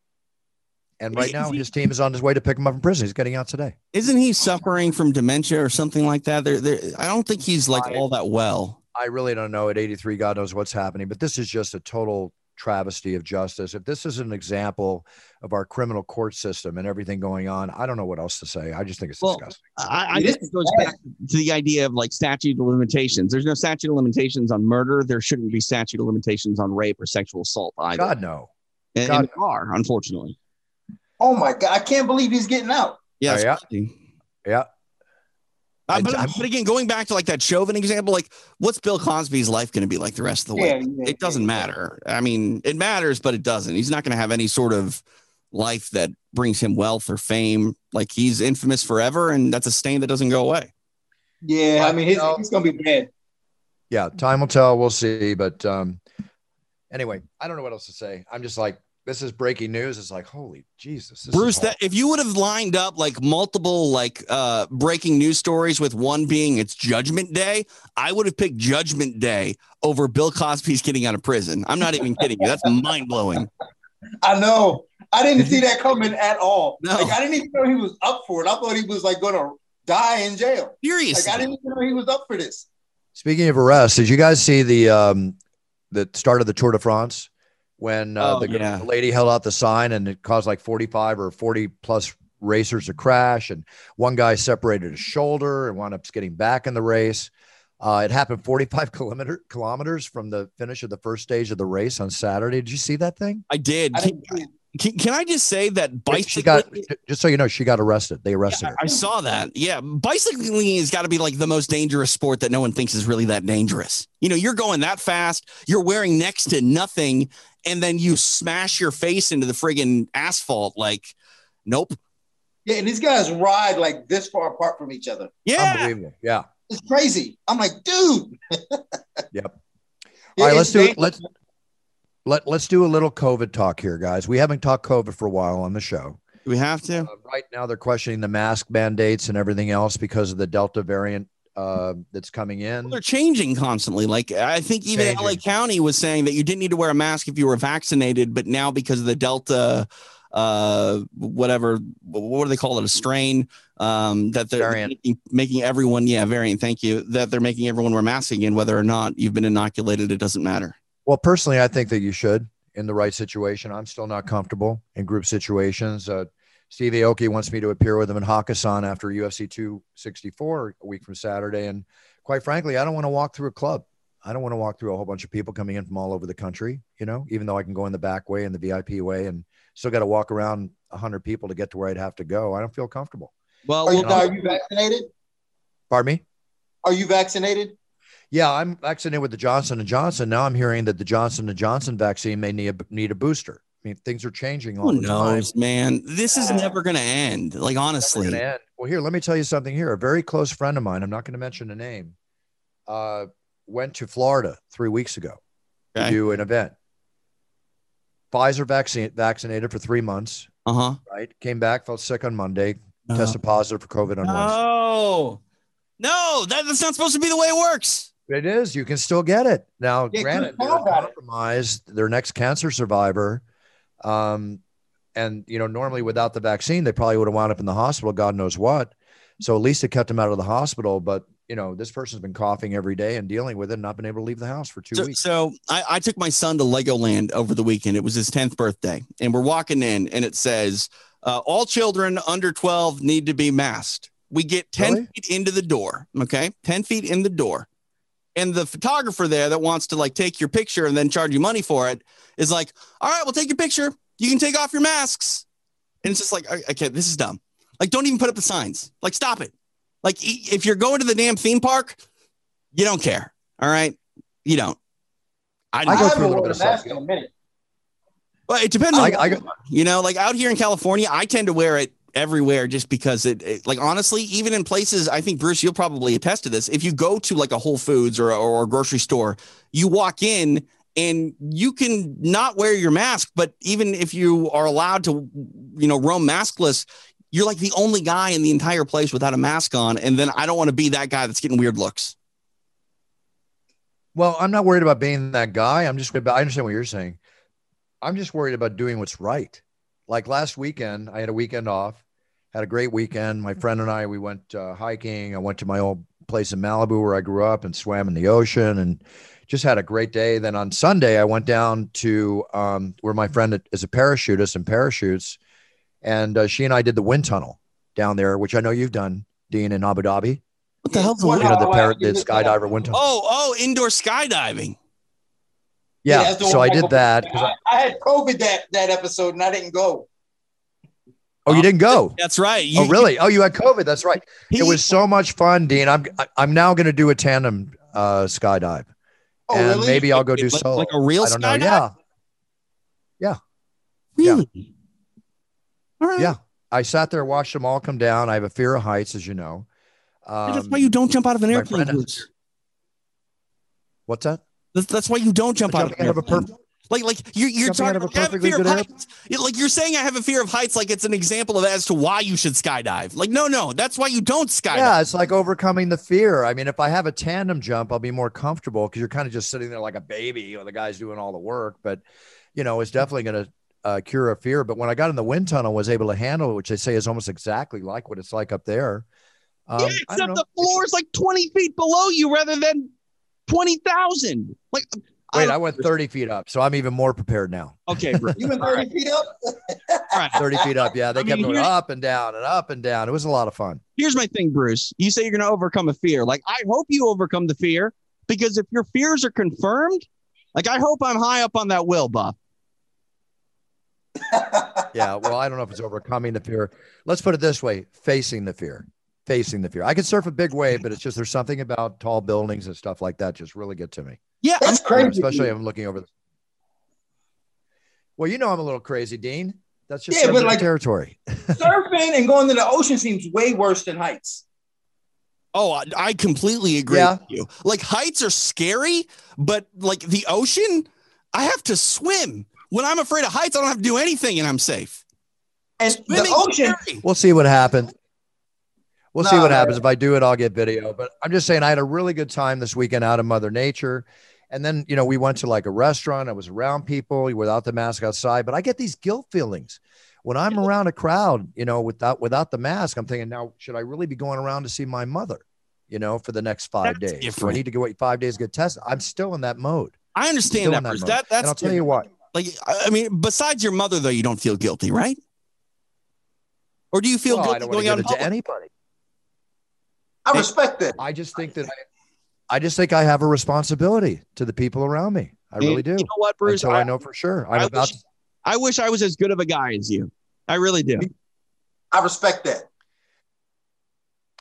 Speaker 2: And right now, his team is on his way to pick him up from prison. He's getting out today.
Speaker 3: Isn't he suffering from dementia or something like that? There, there. I don't think he's like all that well.
Speaker 2: I really don't know. At 83, God knows what's happening. But this is just a total travesty of justice. If this is an example of our criminal court system and everything going on, I don't know what else to say. I just think it's
Speaker 5: Well,
Speaker 2: disgusting.
Speaker 5: I, I guess it goes back to the idea of like statute of limitations. There's no statute of limitations on murder. There shouldn't be statute of limitations on rape or sexual assault either.
Speaker 2: God, no.
Speaker 5: and,
Speaker 2: God.
Speaker 5: and there are, unfortunately.
Speaker 4: Oh my god, I can't believe he's getting out.
Speaker 3: Yeah,
Speaker 2: Oh, yeah.
Speaker 3: crazy.
Speaker 2: Yeah.
Speaker 3: Uh, but,
Speaker 2: I'm-
Speaker 3: but again, going back to like that Chauvin example, like what's Bill Cosby's life going to be like the rest of the way?
Speaker 4: Yeah, yeah,
Speaker 3: it doesn't
Speaker 4: yeah.
Speaker 3: matter. I mean, it matters, but it doesn't. He's not going to have any sort of life that brings him wealth or fame. Like he's infamous forever, and that's a stain that doesn't go away.
Speaker 4: Yeah, I mean, his,
Speaker 2: No.
Speaker 4: he's gonna be bad.
Speaker 2: Yeah. Time will tell. We'll see. But um, anyway, I don't know what else to say. I'm just like, this is breaking news. It's like, holy Jesus.
Speaker 3: Bruce, that if you would have lined up like multiple like uh breaking news stories with one being it's Judgment Day, I would have picked Judgment Day over Bill Cosby's getting out of prison. I'm not even kidding you. That's mind blowing.
Speaker 4: I know. I didn't see that coming at all.
Speaker 3: No.
Speaker 4: Like I didn't even know he was up for it. I thought he was like gonna die in jail. Like
Speaker 3: Seriously.
Speaker 4: I didn't even know he was up for this.
Speaker 2: Speaking of arrests, did you guys see the um the start of the Tour de France when uh,
Speaker 3: Oh,
Speaker 2: the,
Speaker 3: yeah.
Speaker 2: the lady held out the sign and it caused like 45 or 40 plus racers to crash and one guy separated his shoulder and wound up getting back in the race. Uh, it happened 45 kilometer, kilometers from the finish of the first stage of the race on Saturday. Did you see that thing?
Speaker 3: I did.
Speaker 4: I
Speaker 3: Can, can, can I just say that bicycling?
Speaker 2: She got just so you know, she got arrested. They arrested
Speaker 3: I,
Speaker 2: her.
Speaker 3: I saw that. Yeah, bicycling has got to be like the most dangerous sport that no one thinks is really that dangerous. You know, you're going that fast, you're wearing next to nothing, and then you smash your face into the friggin' asphalt. Like, nope.
Speaker 4: Yeah, and these guys ride like this far apart from each other.
Speaker 3: Yeah.
Speaker 2: Unbelievable. Yeah.
Speaker 4: It's crazy. I'm like, dude.
Speaker 2: Yep. All right, let's do
Speaker 4: it.
Speaker 2: let's let let's do a little COVID talk here, guys. We haven't talked COVID for a while on the show.
Speaker 3: We have to?
Speaker 2: Uh, right now, they're questioning the mask mandates and everything else because of the Delta variant uh, that's coming in.
Speaker 3: They're changing constantly. Like I think even
Speaker 2: Changing.
Speaker 3: LA County was saying that you didn't need to wear a mask if you were vaccinated, but now because of the Delta, uh, whatever, what do they call it, a strain, um, that they're making, making everyone, yeah, variant. Thank you. That they're making everyone wear masks again, whether or not you've been inoculated, it doesn't matter.
Speaker 2: Well, personally, I think that you should in the right situation. I'm still not comfortable in group situations. Uh, Steve Aoki wants me to appear with him in Hakkasan after UFC 264 a week from Saturday. And quite frankly, I don't want to walk through a club. I don't want to walk through a whole bunch of people coming in from all over the country, you know, even though I can go in the back way and the VIP way and still got to walk around 100 people to get to where I'd have to go. I don't feel comfortable.
Speaker 3: Well,
Speaker 4: Are you,
Speaker 3: we'll-
Speaker 4: are you vaccinated?
Speaker 2: Pardon me?
Speaker 4: Are you vaccinated?
Speaker 2: Yeah, I'm vaccinated with the Johnson and Johnson. Now I'm hearing that the Johnson and Johnson vaccine may need a, need a booster. I mean, things are changing all
Speaker 3: who
Speaker 2: the time.
Speaker 3: man? This is never going to end. Like honestly,
Speaker 2: end. Well, here, let me tell you something here. A very close friend of mine, I'm not going to mention a name, uh, went to Florida three weeks ago to do an event. Pfizer vaccine vaccinated for three months,
Speaker 3: uh huh.
Speaker 2: right? Came back, felt sick on Monday, tested positive for COVID on Wednesday.
Speaker 3: No, no, that, that's not supposed to be the way it works.
Speaker 2: It is. You can still get it. Now,
Speaker 4: Yeah,
Speaker 2: granted, they're
Speaker 4: Paul got it.
Speaker 2: compromised. Their next cancer survivor. Um, and you know, normally without the vaccine, they probably would have wound up in the hospital, God knows what. So at least it kept them out of the hospital. But you know, this person's been coughing every day and dealing with it and not been able to leave the house for two
Speaker 3: So,
Speaker 2: weeks.
Speaker 3: so I, I took my son to Legoland over the weekend. It was his 10th birthday. And we're walking in, and it says, uh, All children under 12 need to be masked. We get 10
Speaker 2: Really?
Speaker 3: feet into the door. Okay. 10 feet in the door. And the photographer there that wants to like take your picture and then charge you money for it is like, All right, we'll take your picture. You can take off your masks. And it's just like, okay, this is dumb. Like, don't even put up the signs. Like, stop it. Like, e- if you're going to the damn theme park, you don't care. All right. You don't.
Speaker 2: I
Speaker 4: I
Speaker 2: go
Speaker 4: haven't
Speaker 2: through a little bit
Speaker 4: a
Speaker 2: of
Speaker 4: mask
Speaker 2: self
Speaker 4: in a minute.
Speaker 3: Well, it depends on
Speaker 2: I- I got-
Speaker 3: you know, like out here in California, I tend to wear it everywhere just because it, it- like honestly, even in places, I think Bruce, you'll probably attest to this. If you go to like a Whole Foods or, or a grocery store, you walk in and you can not wear your mask, but even if you are allowed to, you know, roam maskless, you're like the only guy in the entire place without a mask on. And then I don't want to be that guy that's getting weird looks.
Speaker 2: Well, I'm not worried about being that guy. I'm just about, I understand what you're saying. I'm just worried about doing what's right. Like last weekend, I had a weekend off, had a great weekend. My friend and I, we went uh, hiking. I went to my old place in Malibu where I grew up and swam in the ocean and just had a great day. Then on Sunday, I went down to um, where my friend is a parachutist and parachutes. And uh, she and I did the wind tunnel down there, which I know you've done, Dean, in Abu Dhabi.
Speaker 3: What the hell's the
Speaker 4: What-
Speaker 2: You know, the,
Speaker 4: Oh,
Speaker 2: par- the skydiver wind tunnel.
Speaker 3: Oh, oh, indoor skydiving.
Speaker 2: Yeah.
Speaker 4: that's the
Speaker 2: so I did that. I-
Speaker 4: I, I had COVID that that episode and I didn't go.
Speaker 2: Oh, you didn't go?
Speaker 3: That's right. You-
Speaker 2: oh, really? Oh, you had COVID. That's right.
Speaker 3: he-
Speaker 2: it was so much fun, Dean. I'm I'm now going to do a tandem uh, skydive,
Speaker 4: Oh,
Speaker 2: and
Speaker 4: really?
Speaker 2: maybe I'll go do
Speaker 3: like,
Speaker 2: solo.
Speaker 3: like a real
Speaker 2: I don't know.
Speaker 3: skydive?
Speaker 2: Yeah,
Speaker 3: Really? All right.
Speaker 2: yeah. I sat there, watched them all come down. I have a fear of heights, as you know. Um,
Speaker 3: that's why you don't jump out of an airplane.
Speaker 2: friend- What's that?
Speaker 3: That's, that's why you don't jump out of an
Speaker 2: out of a
Speaker 3: airplane. Like, like you're, you're talking about a fear of heights. Like you're saying, I have a fear of heights. Like it's an example of as to why you should skydive. Like, no, no, that's why you don't skydive.
Speaker 2: Yeah, it's like overcoming the fear. I mean, if I have a tandem jump, I'll be more comfortable because you're kind of just sitting there like a baby. Know, the guy's doing all the work, but you know, it's definitely going to uh, cure a fear. But when I got in the wind tunnel, was able to handle it, which they say is almost exactly like what it's like up there. Um,
Speaker 5: yeah,
Speaker 2: I don't
Speaker 5: except the floor is like 20 feet below you rather than 20,000. Like,
Speaker 2: Wait,
Speaker 5: don't-
Speaker 2: I went 30 feet up, so I'm even more prepared now.
Speaker 5: Okay, bro.
Speaker 4: You went 30
Speaker 5: right.
Speaker 4: feet up?
Speaker 5: All right.
Speaker 2: 30 feet up. Yeah, they
Speaker 5: I
Speaker 2: kept
Speaker 5: mean,
Speaker 2: going up and down and up and down. It was a lot of fun.
Speaker 5: Here's my thing, Bruce. You say you're going to overcome a fear. Like, I hope you overcome the fear because if your fears are confirmed, like, I hope I'm high up on that will, Buff.
Speaker 2: Yeah, well, I don't know if it's overcoming the fear. Let's put it this way facing the fear. Facing the fear. I could surf a big wave, but it's just there's something about tall buildings and stuff like that just really get to me.
Speaker 3: Yeah,
Speaker 4: That's
Speaker 2: You know,
Speaker 4: crazy.
Speaker 2: especially if I'm looking over the. Well, you know I'm a little crazy, Dean. That's just
Speaker 4: Yeah, but like-
Speaker 2: territory.
Speaker 4: Surfing and going to the ocean seems way worse than heights.
Speaker 3: Oh, I, I completely agree
Speaker 2: Yeah.
Speaker 3: with you. Like heights are scary, but like the ocean, I have to swim. When I'm afraid of heights, I don't have to do anything and I'm safe.
Speaker 4: And
Speaker 3: Swimming's
Speaker 4: the ocean,
Speaker 3: scary.
Speaker 2: We'll see what happens. We'll see what happens. If I do it, I'll get video. But I'm just saying, I had a really good time this weekend out of Mother Nature. And then, you know, we went to like a restaurant. I was around people without the mask outside. But I get these guilt feelings when I'm around a crowd, you know, without without the mask. I'm thinking, now, should I really be going around to see my mother, you know, for the next five
Speaker 3: That's
Speaker 2: days? Do I need to go wait five days to get tested? I'm still in that mode.
Speaker 3: I understand that,
Speaker 2: in that
Speaker 3: That, that's
Speaker 2: and I'll tell you what.
Speaker 3: Like, I I mean, besides your mother, though, you don't feel guilty, right? Or do you feel
Speaker 2: Well, I
Speaker 3: guilty
Speaker 2: don't
Speaker 3: going out
Speaker 2: give
Speaker 3: in
Speaker 2: it to anybody.
Speaker 4: I respect that.
Speaker 2: I just think that I, I just think I have a responsibility to the people around me. I really do.
Speaker 5: You know what, Bruce?
Speaker 2: Until I,
Speaker 5: I,
Speaker 2: know for sure. I'm
Speaker 5: I
Speaker 2: about
Speaker 5: wish- I wish I was as good of a guy as you. I really do.
Speaker 4: I respect that.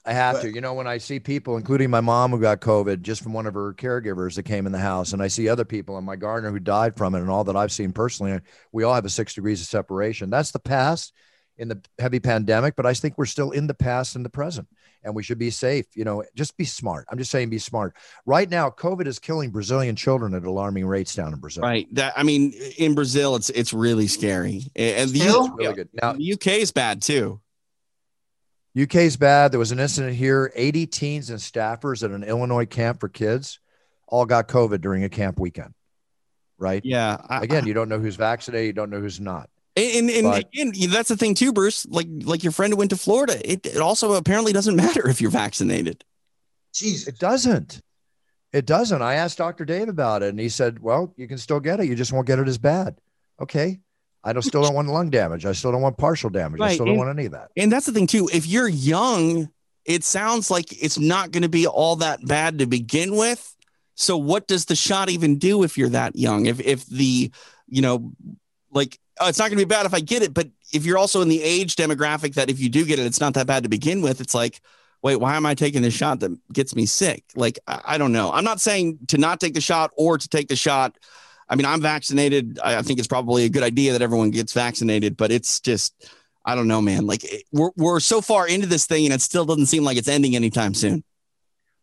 Speaker 2: I have
Speaker 4: But-
Speaker 2: to. You know, when I see people, including my mom who got COVID just from one of her caregivers that came in the house, and I see other people and my gardener who died from it, and all that I've seen personally, we all have a six degrees of separation. That's the past in the heavy pandemic, but I think we're still in the past and the present, and we should be safe. You know, just be smart. I'm just saying, be smart. Right now, COVID is killing Brazilian children at alarming rates down in Brazil.
Speaker 3: Right. That I mean, in Brazil, it's it's really scary, and the,
Speaker 4: Still?
Speaker 2: It's really good. Now,
Speaker 3: the UK is bad too.
Speaker 2: UK's bad. There was an incident here. 80 teens and staffers at an Illinois camp for kids all got COVID during a camp weekend. Right.
Speaker 3: Yeah. I-
Speaker 2: Again, you don't know who's vaccinated. You don't know who's not.
Speaker 3: And, and
Speaker 2: But-
Speaker 3: again, that's the thing too, Bruce. Like like your friend who went to Florida, it, it also apparently doesn't matter if you're vaccinated.
Speaker 4: Jesus.
Speaker 2: It doesn't. It doesn't. I asked Dr. Dave about it and he said, well, you can still get it. You just won't get it as bad. Okay. I don't still don't want lung damage. I still don't want partial damage. I still don't
Speaker 3: and-
Speaker 2: want any of that.
Speaker 3: And that's the thing too. If you're young, it sounds like it's not going to be all that bad to begin with. So what does the shot even do if you're that young? If if the you know like oh, it's not going to be bad if I get it, but if you're also in the age demographic that if you do get it, it's not that bad to begin with. It's like, wait, why am I taking the shot that gets me sick? Like, I, I don't know. I'm not saying to not take the shot or to take the shot. I mean, I'm vaccinated. I, I think it's probably a good idea that everyone gets vaccinated, but it's just, I don't know, man. Like, it, we're, we're so far into this thing and it still doesn't seem like it's ending anytime soon.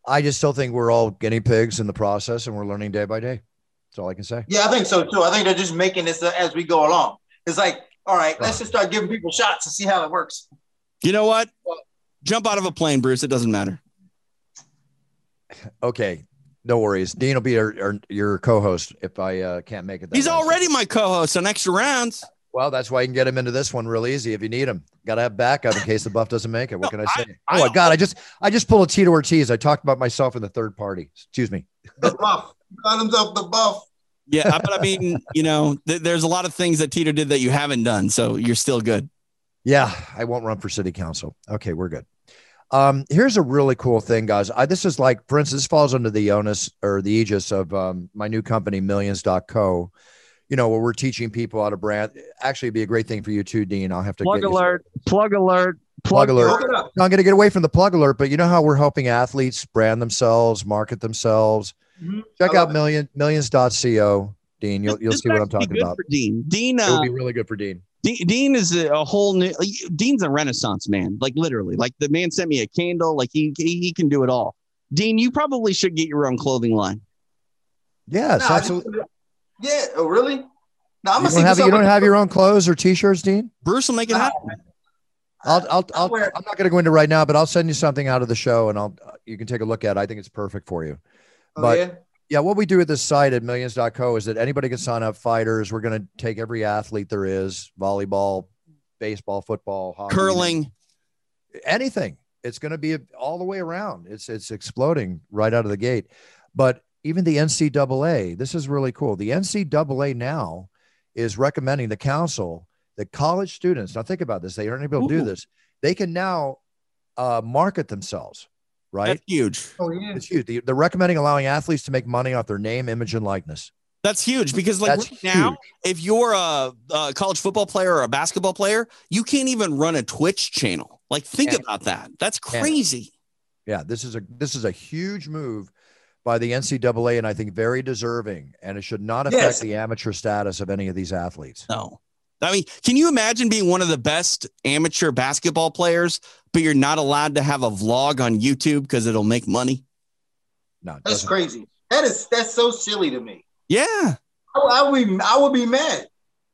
Speaker 2: I just still think we're all guinea pigs in the process and we're learning day by day. That's all I can say.
Speaker 4: Yeah, I think so too. I think they're just making this uh, as we go along. It's like, all right, let's just start giving people shots and see how it works.
Speaker 3: You know what? Jump out of a plane, Bruce. It doesn't matter.
Speaker 2: Okay. No worries. Dean will be your, your, your co-host if I uh, can't make it. that
Speaker 3: He's
Speaker 2: Wednesday.
Speaker 3: already my co-host on extra rounds.
Speaker 2: Well, that's why you can get him into this one real easy if you need him. Got to have backup in case the buff doesn't make it. What
Speaker 3: No,
Speaker 2: can I say?
Speaker 3: I-
Speaker 2: oh my God! I just I just pulled a Tito Ortiz. I talked about myself in the third party. Excuse me.
Speaker 4: The buff. Got himself the buff.
Speaker 3: Yeah, but I mean, you know, th- there's a lot of things that Tito did that you haven't done, so you're still good.
Speaker 2: Yeah, I won't run for city council. Okay, we're good. Um, here's a really cool thing, guys. I, this is like, for instance, this falls under the onus or the aegis of um, my new company, Millions.co. You know, where we're teaching people how to brand. Actually, it'd be a great thing for you too, Dean. I'll have to
Speaker 5: Plug
Speaker 2: get
Speaker 5: alert. Plug alert.
Speaker 2: Plug alert.
Speaker 4: Look it up.
Speaker 2: No, I'm going to get away from the plug alert, but you know how we're helping athletes brand themselves, market themselves.
Speaker 4: Mhm.
Speaker 2: Check out
Speaker 4: it.
Speaker 2: million millions.co, Dean. You'll, you'll
Speaker 5: This
Speaker 2: see what I'm talking
Speaker 5: good
Speaker 2: about.
Speaker 5: For Dean. Dean.
Speaker 2: It
Speaker 5: Uh,
Speaker 2: would be really good for Dean.
Speaker 5: Dean, Dean is a, a whole new. like, Dean's a renaissance man, like literally. Like the man sent me a candle. Like he he, he can do it all. Dean, you probably should get your own clothing line.
Speaker 2: Yes,
Speaker 4: Nah, I
Speaker 2: absolutely.
Speaker 4: just- yeah. Oh, really? No, I'm
Speaker 2: You
Speaker 4: gonna see
Speaker 2: don't, have, you don't have your own clothes or t-shirts, Dean?
Speaker 3: Bruce will make it
Speaker 4: Uh,
Speaker 3: happen.
Speaker 2: I'll, I'll,
Speaker 4: I'll,
Speaker 2: I'll, I'm not going to go into it right now, but I'll send you something out of the show and I'll, you can take a look at it. I think it's perfect for you.
Speaker 4: Oh,
Speaker 2: but-
Speaker 4: yeah?
Speaker 2: Yeah. What we do at this site at millions.co is that anybody can sign up fighters. We're going to take every athlete there is volleyball, baseball, football, hockey,
Speaker 3: Curling.
Speaker 2: anything. It's going to be all the way around. It's, it's exploding right out of the gate. But even the NCAA, this is really cool. The NCAA now is recommending the council that college students, now think about this, they aren't able to do this. They can now uh, market themselves, right?
Speaker 3: That's huge.
Speaker 4: Oh yeah.
Speaker 2: It's huge. They- They're recommending allowing athletes to make money off their name, image, and likeness.
Speaker 3: That's huge because, like,
Speaker 2: That's
Speaker 3: right now,
Speaker 2: huge.
Speaker 3: if you're a, a college football player or a basketball player, you can't even run a Twitch channel. Like, think
Speaker 2: Can't.
Speaker 3: about that. That's
Speaker 2: Can't.
Speaker 3: crazy.
Speaker 2: Yeah, this is a this is a huge move by the NCAA, and I think very deserving. And it should not affect
Speaker 4: Yes.
Speaker 2: the amateur status of any of these athletes.
Speaker 3: No. I mean, can you imagine being one of the best amateur basketball players, but you're not allowed to have a vlog on YouTube because it'll make money?
Speaker 2: No,
Speaker 4: That's crazy. That is that's so silly to me.
Speaker 3: Yeah.
Speaker 4: I, I would be I would be mad.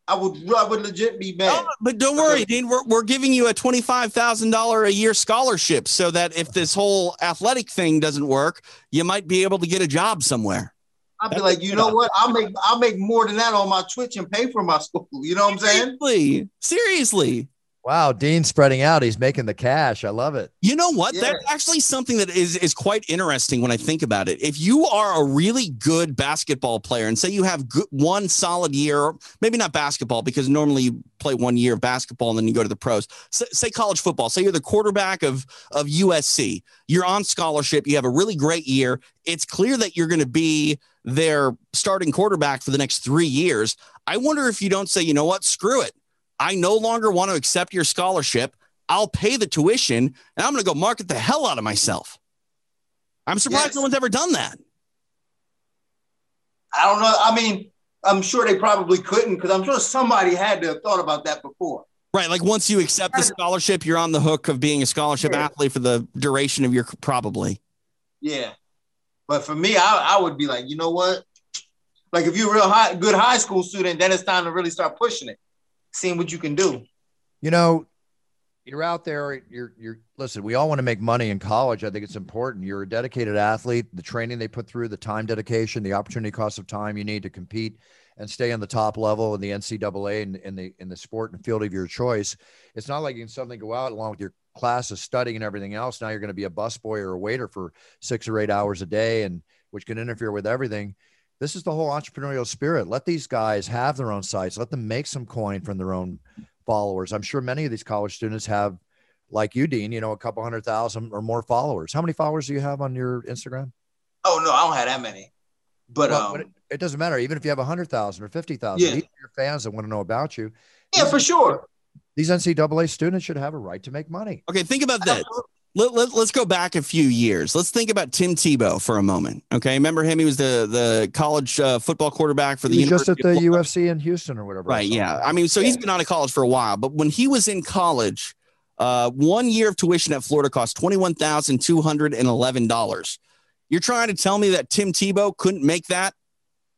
Speaker 4: I would I would legit be mad.
Speaker 3: Oh, but don't worry, Dean. We're, we're giving you a $25,000 a year scholarship so that if this whole athletic thing doesn't work, you might be able to get a job somewhere.
Speaker 4: I'd be like, you know what? I'll make I'll make more than that on my Twitch and pay for my school. You know what I'm saying?
Speaker 3: Seriously. Seriously.
Speaker 2: Wow, Dean's spreading out. He's making the cash. I love it.
Speaker 3: You know what?
Speaker 4: Yeah.
Speaker 3: That's actually something that is is quite interesting when I think about it. If you are a really good basketball player and say you have good, one solid year, maybe not basketball because normally you play one year of basketball and then you go to the pros. Say, say college football. Say you're the quarterback of of USC. You're on scholarship. You have a really great year. It's clear that you're going to be their starting quarterback for the next three years. I wonder if you don't say, you know what, screw it. I no longer want to accept your scholarship. I'll pay the tuition and I'm going to go market the hell out of myself. I'm surprised
Speaker 4: Yes.
Speaker 3: no one's ever done that.
Speaker 4: I don't know. I mean, I'm sure they probably couldn't because I'm sure somebody had to have thought about that before.
Speaker 3: Right. Like once you accept the scholarship, you're on the hook of being a scholarship
Speaker 4: Yeah.
Speaker 3: athlete for the duration of your probably.
Speaker 4: Yeah. But for me, I, I would be like, you know what? Like if you're a real high, good high school student, then it's time to really start pushing it, seeing what you can do.
Speaker 2: You know, you're out there. You're you're listen. We all want to make money in college. I think it's important. You're a dedicated athlete. The training they put through, the time dedication, the opportunity cost of time you need to compete and stay on the top level in the NCAA and in the in the sport and field of your choice. It's not like you can suddenly go out along with your classes, studying and everything else. Now you're going to be a busboy or a waiter for six or eight hours a day, and which can interfere with everything. This is the whole entrepreneurial spirit. Let these guys have their own sites. Let them make some coin from their own followers. I'm sure many of these college students have, like you, Dean, you know, a couple hundred thousand or more followers. How many followers do you have on your Instagram?
Speaker 4: Oh no, I don't have that many. But
Speaker 2: Well,
Speaker 4: um,
Speaker 2: but it, it doesn't matter. Even if you have a hundred thousand or fifty thousand,
Speaker 4: Yeah.
Speaker 2: these are your fans that want to know about you.
Speaker 4: yeah, for sure.
Speaker 2: These NCAA students should have a right to make money.
Speaker 3: Okay. Think about this. Let, let, us go back a few years. Let's think about Tim Tebow for a moment. Okay. Remember him? He was the, the college uh, football quarterback for the
Speaker 2: just at the UFC in Houston or whatever.
Speaker 3: Right. Yeah. I mean, so he's been out of college for a while, but when he was in college, uh, one year of tuition at Florida cost $21,211. You're trying to tell me that Tim Tebow couldn't make that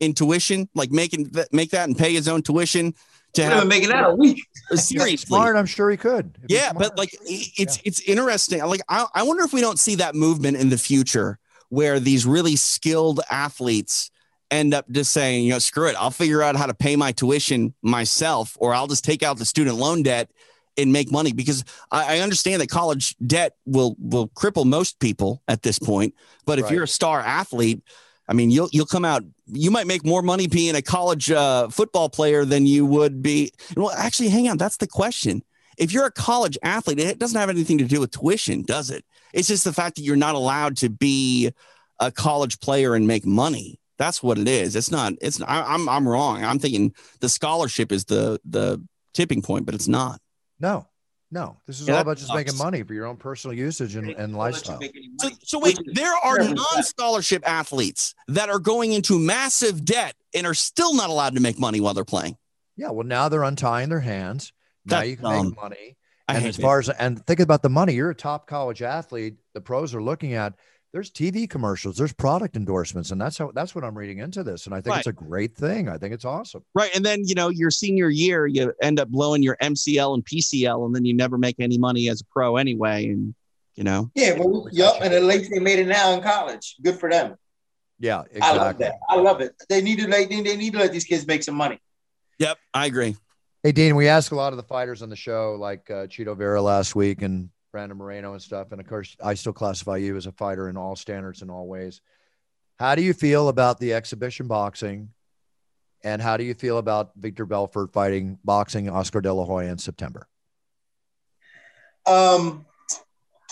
Speaker 3: in tuition, like making make that and pay his own tuition to have
Speaker 4: making that a week.
Speaker 3: Seriously,
Speaker 2: smart. I'm sure he could.
Speaker 3: yeah, but like it's yeah. it's interesting. Like I, I wonder if we don't see that movement in the future where these really skilled athletes end up just saying, you know, screw it, I'll figure out how to pay my tuition myself, or I'll just take out the student loan debt and make money because I, I understand that college debt will will cripple most people at this point. But if right. you're a star athlete, I mean, you'll you'll come out. You might make more money being a college uh, football player than you would be. Well, actually, hang on. That's the question. If you're a college athlete, it doesn't have anything to do with tuition, does it? It's just the fact that you're not allowed to be a college player and make money. That's what it is. It's not. It's. I, I'm. I'm wrong. I'm thinking the scholarship is the the tipping point, but it's not.
Speaker 2: No, no, this is yeah, all about just sucks. making money for your own personal usage and, and lifestyle.
Speaker 3: So, so wait, there are non-scholarship athletes that are going into massive debt and are still not allowed to make money while they're playing.
Speaker 2: Yeah, well, now they're untying their hands. Now That's you can dumb. make money. And as far it. as and think about the money, you're a top college athlete. The pros are looking at there's TV commercials, there's product endorsements, and that's how that's what I'm reading into this. And I think right. it's a great thing. I think it's awesome.
Speaker 5: Right. And then you know, your senior year, you end up blowing your MCL and PCL, and then you never make any money as a pro anyway. And you know.
Speaker 4: Yeah, well, yep. And at least they made it now in college. Good for them.
Speaker 2: Yeah, exactly.
Speaker 4: I love that. I love it. They need to like they need to let these kids make some money.
Speaker 3: Yep, I agree.
Speaker 2: Hey Dean, we ask a lot of the fighters on the show, like uh, Chito Vera last week, and Brandon Moreno and stuff. And of course, I still classify you as a fighter in all standards in all ways. How do you feel about the exhibition boxing? And how do you feel about Vitor Belfort fighting boxing Oscar De La Hoya in September?
Speaker 4: Um,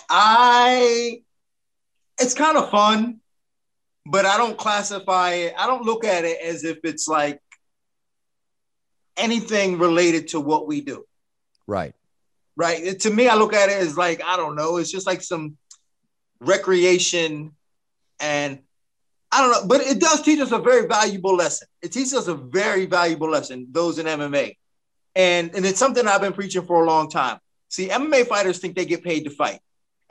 Speaker 4: I, it's kind of fun, but I don't classify it. I don't look at it as if it's like anything related to what we do.
Speaker 2: Right
Speaker 4: right? It, to me, I look at it as like I don't know. It's just like some recreation, and I don't know. But it does teach us a very valuable lesson. It teaches us a very valuable lesson. Those in MMA, and and it's something I've been preaching for a long time. See, MMA fighters think they get paid to fight,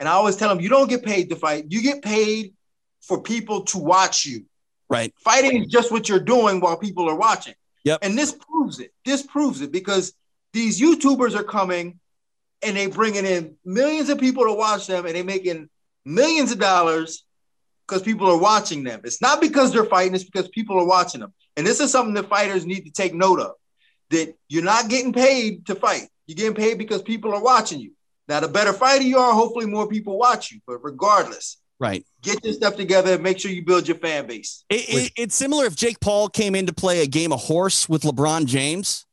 Speaker 4: and I always tell them you don't get paid to fight. You get paid for people to watch you.
Speaker 3: Right.
Speaker 4: Fighting is just what you're doing while people are watching.
Speaker 3: Yep.
Speaker 4: And this proves it. This proves it because these YouTubers are coming and they bringing in millions of people to watch them and they making millions of dollars because people are watching them. It's not because they're fighting, it's because people are watching them. And this is something that fighters need to take note of that you're not getting paid to fight. You're getting paid because people are watching you. Now, the better fighter you are, hopefully more people watch you. But regardless,
Speaker 3: right,
Speaker 4: get your stuff together and make sure you build your fan base.
Speaker 3: It, it, it's similar if Jake Paul came in to play a game of horse with LeBron James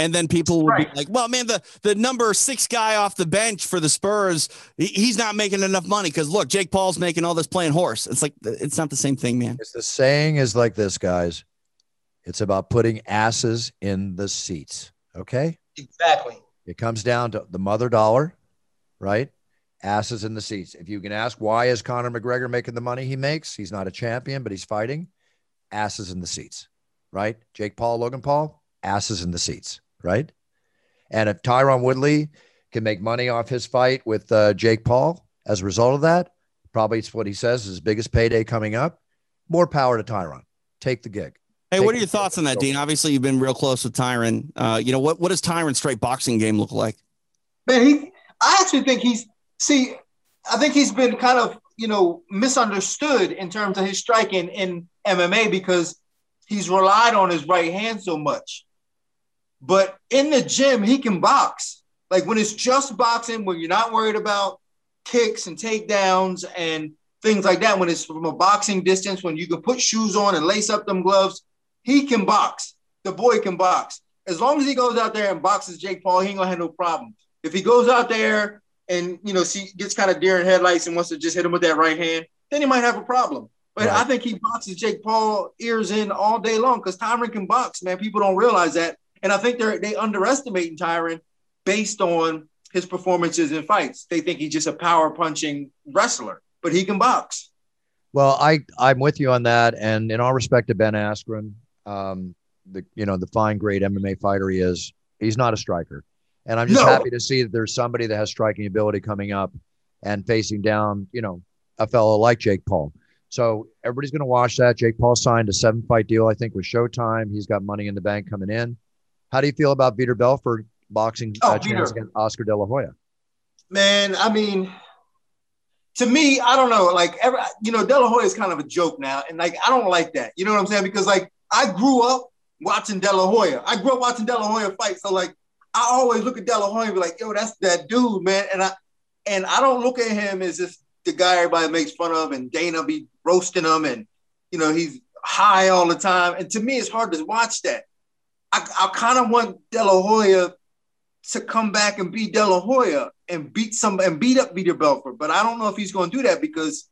Speaker 3: and then people would right. be like, well, man, the, the number six guy off the bench for the Spurs, he's not making enough money because look, Jake Paul's making all this playing horse. It's like, it's not the same thing, man.
Speaker 2: It's the saying is like this, guys. It's about putting asses in the seats. Okay.
Speaker 4: Exactly.
Speaker 2: It comes down to the mother dollar, right? Asses in the seats. If you can ask why is Conor McGregor making the money he makes? He's not a champion, but he's fighting. Asses in the seats, right? Jake Paul, Logan Paul, asses in the seats right? And if Tyron Woodley can make money off his fight with uh, Jake Paul as a result of that, probably it's what he says is his biggest payday coming up. More power to Tyron. Take the gig.
Speaker 3: Hey,
Speaker 2: Take
Speaker 3: what are your thoughts on that, Dean? Obviously, you've been real close with Tyron. Uh, you know what? What does Tyron's straight boxing game look like?
Speaker 4: Man, he. I actually think he's. See, I think he's been kind of you know misunderstood in terms of his striking in MMA because he's relied on his right hand so much. But in the gym, he can box. Like when it's just boxing, when you're not worried about kicks and takedowns and things like that, when it's from a boxing distance, when you can put shoes on and lace up them gloves, he can box. The boy can box. As long as he goes out there and boxes Jake Paul, he ain't gonna have no problem. If he goes out there and you know, see gets kind of deer in headlights and wants to just hit him with that right hand, then he might have a problem. But right. I think he boxes Jake Paul ears in all day long because Tyron can box, man. People don't realize that. And I think they're they underestimating Tyron based on his performances in fights. They think he's just a power punching wrestler, but he can box.
Speaker 2: Well, I I'm with you on that, and in all respect to Ben Askren, um, the you know the fine great MMA fighter he is, he's not a striker, and I'm just
Speaker 4: No.
Speaker 2: happy to see that there's somebody that has striking ability coming up and facing down, you know, a fellow like Jake Paul. So everybody's going to watch that. Jake Paul signed a seven fight deal, I think, with Showtime. He's got money in the bank coming in. How do you feel about Vitor Belfort boxing
Speaker 4: Oh,
Speaker 2: uh, against Oscar De La Hoya?
Speaker 4: Man, I mean, to me, I don't know. Like, every, you know, De La Hoya is kind of a joke now, and like, I don't like that. You know what I'm saying? Because like, I grew up watching De La Hoya. I grew up watching De La Hoya fight. So like, I always look at De La Hoya and be like, yo, that's that dude, man. And I and I don't look at him as just the guy everybody makes fun of, and Dana be roasting him, and you know, he's high all the time. And to me, it's hard to watch that. I, I kind of want De La Hoya to come back and beat De La Hoya and beat some and beat up Vitor Belfort. But I don't know if he's going to do that because,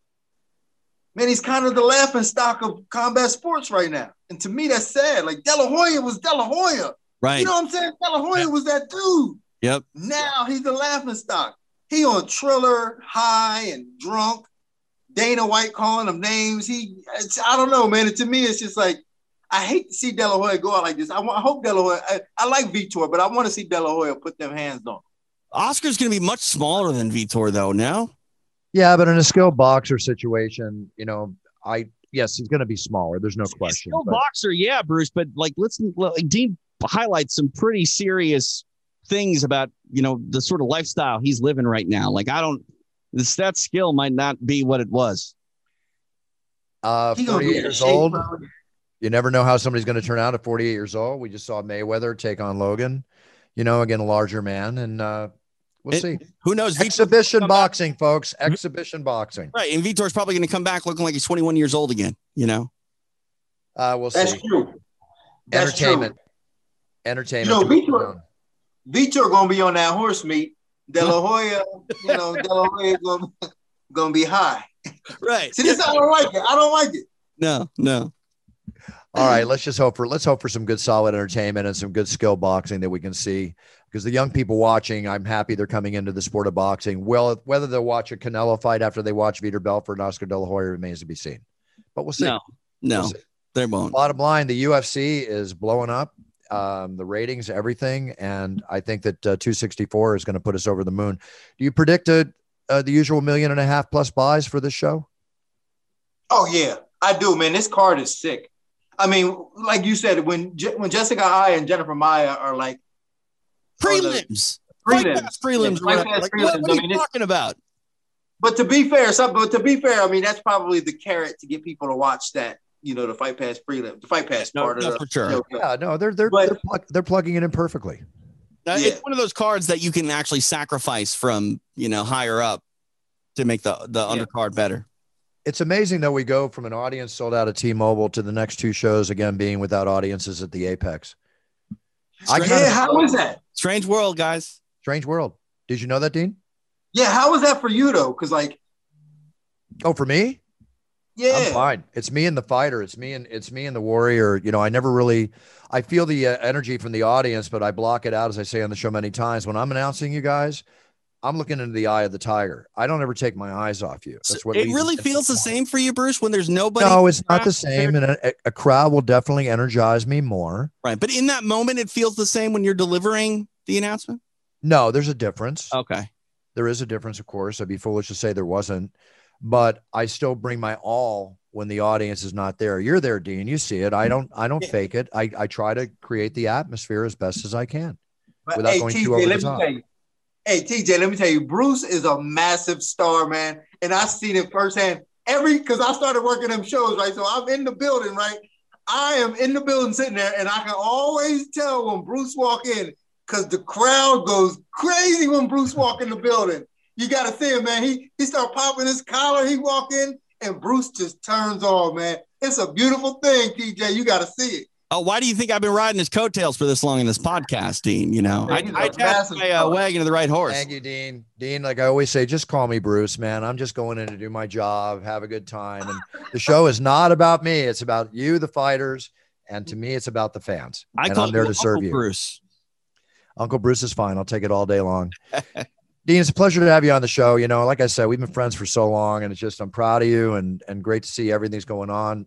Speaker 4: man, he's kind of the laughing stock of combat sports right now. And to me, that's sad. Like De La Hoya was De La Hoya.
Speaker 3: Right.
Speaker 4: You know what I'm saying? De La Hoya was that dude.
Speaker 3: Yep.
Speaker 4: Now he's the laughing stock. He on Triller, high and drunk. Dana White calling him names. He, it's, I don't know, man. And to me, it's just like I hate to see De go out like this. I, want, I hope De I, I like Vitor, but I want to see De put them hands on.
Speaker 3: Oscar's going to be much smaller than Vitor, though. Now,
Speaker 2: Yeah, but in a skilled boxer situation, you know, I yes, he's going to be smaller. There's no question.
Speaker 5: Skilled
Speaker 2: but-
Speaker 5: boxer, yeah, Bruce. But like, listen, like Dean highlights some pretty serious things about you know the sort of lifestyle he's living right now. Like, I don't. This that skill might not be what it was.
Speaker 2: Uh,
Speaker 4: He gonna be
Speaker 2: years old.
Speaker 4: bro.
Speaker 2: You never know how somebody's going to turn out at 48 years old. We just saw Mayweather take on Logan, you know, again, a larger man. And uh, we'll
Speaker 3: It-
Speaker 2: see.
Speaker 3: Who knows?
Speaker 2: Exhibition
Speaker 3: come back-
Speaker 2: boxing, folks. Exhibition boxing.
Speaker 3: right. And Vitor's probably going to come back looking like he's 21 years old again. You know.
Speaker 2: Uh, we'll
Speaker 4: That's
Speaker 2: see.
Speaker 4: true. That's
Speaker 2: Entertainment.
Speaker 4: true.
Speaker 2: Entertainment.
Speaker 4: You know, Vitor- Vitor gonna be on that horse meat. De La Hoya, you know, De La Hoya gonna, gonna be high.
Speaker 3: Right.
Speaker 4: See, this I don't like it. I don't like it.
Speaker 3: No. No.
Speaker 2: All right, let's just hope for let's hope for some good solid entertainment and some good skill boxing that we can see. Because the young people watching, I'm happy they're coming into the sport of boxing. Well, whether they'll watch a Canelo fight after they watch Vitor Belfort and Oscar De La Hoya remains to be seen. But we'll see.
Speaker 5: No,
Speaker 3: No.
Speaker 2: We'll see.
Speaker 3: They won't.
Speaker 2: Bottom line, the UFC is blowing up. Um, the ratings, everything, and I think that uh, 264 is going to put us over the moon. Do you predict a, uh, the usual million and a half plus buys for this show?
Speaker 4: Oh yeah, I do, man. This card is sick. I mean, like you said, when Je- when Jessica Eye and Jennifer Maia are like
Speaker 3: Prelims. Oh, fight
Speaker 4: prelims,
Speaker 3: pass prelims.
Speaker 4: Yeah,
Speaker 3: or
Speaker 4: fight
Speaker 3: whatever.
Speaker 4: pass
Speaker 3: Like,
Speaker 4: prelims.
Speaker 3: what, what are
Speaker 4: mean,
Speaker 3: you
Speaker 4: it's-
Speaker 3: talking about?
Speaker 4: But to be fair, some, but to be fair, I mean that's probably the carrot to get people to watch that. You know, the fight pass prelim, the fight pass
Speaker 3: No,
Speaker 4: part
Speaker 3: no,
Speaker 4: of the
Speaker 3: for sure.
Speaker 4: show.
Speaker 2: Yeah, no, they're they're
Speaker 4: But-
Speaker 2: they're, plug, they're plugging it in perfectly.
Speaker 4: Yeah.
Speaker 3: It's one of those cards that you can actually sacrifice from you know higher up to make the the
Speaker 4: Yeah.
Speaker 3: undercard better.
Speaker 2: It's amazing though we go from an audience sold out at T-Mobile to the next two shows again being without audiences at the Apex. I
Speaker 3: Strange,
Speaker 2: kinda-
Speaker 4: Yeah, how is that?
Speaker 3: strange world, guys.
Speaker 2: Strange world. Did you know that, Dean?
Speaker 4: Yeah, how was that for you though? Because like,
Speaker 2: Oh, for me,
Speaker 4: yeah, I'm
Speaker 2: fine. It's me and the fighter. It's me and it's me and the warrior. You know, I never really. I feel the uh, energy from the audience, but I block it out as I say on the show many times. When I'm announcing you guys, I'm looking into the eye of the tiger. I don't ever take my eyes off you. That's what
Speaker 3: it really feels the same for you, Bruce, when there's nobody.
Speaker 2: No, it's not the same, and a, a crowd will definitely energize me more.
Speaker 3: Right, but in that moment, it feels the same when you're delivering the announcement.
Speaker 2: No, there's a difference.
Speaker 3: Okay.
Speaker 2: There is a difference, of course. I'd be foolish to say there wasn't, but I still bring my all when the audience is not there. You're there, Dean. You see it. I mm-hmm. don't. I don't
Speaker 4: Yeah.
Speaker 2: fake it. I, I try to create the atmosphere as best as I can.
Speaker 4: But
Speaker 2: without
Speaker 4: hey,
Speaker 2: going
Speaker 4: TJ,
Speaker 2: too over the top.
Speaker 4: tell you. Hey, TJ, let me tell you, Bruce is a massive star, man. And I've seen it firsthand. Every because I started working them shows, right? So I'm in the building, right? I am in the building sitting there, and I can always tell when Bruce walk in because the crowd goes crazy when Bruce walk in the building. You gotta see him, man. He he start popping his collar, he walk in, and Bruce just turns on, man. It's a beautiful thing, TJ. You gotta see it.
Speaker 3: Oh, why do you think I've been riding his coattails for this long in this podcast, Dean? You know, I, I
Speaker 4: massive
Speaker 3: my uh, wagon to the right horse.
Speaker 2: Thank you, Dean. Dean, like I always say, just call me Bruce, man. I'm just going in to do my job, have a good time. And the show is not about me. It's about you, the fighters. And to me, it's about the fans.
Speaker 3: I
Speaker 2: and I'm there to serve
Speaker 3: Uncle
Speaker 2: you.
Speaker 3: Bruce.
Speaker 2: Uncle Bruce is fine. I'll take it all day long. Dean, it's a pleasure to have you on the show. You know, like I said, we've been friends for so long, and it's just I'm proud of you and and great to see everything's going on.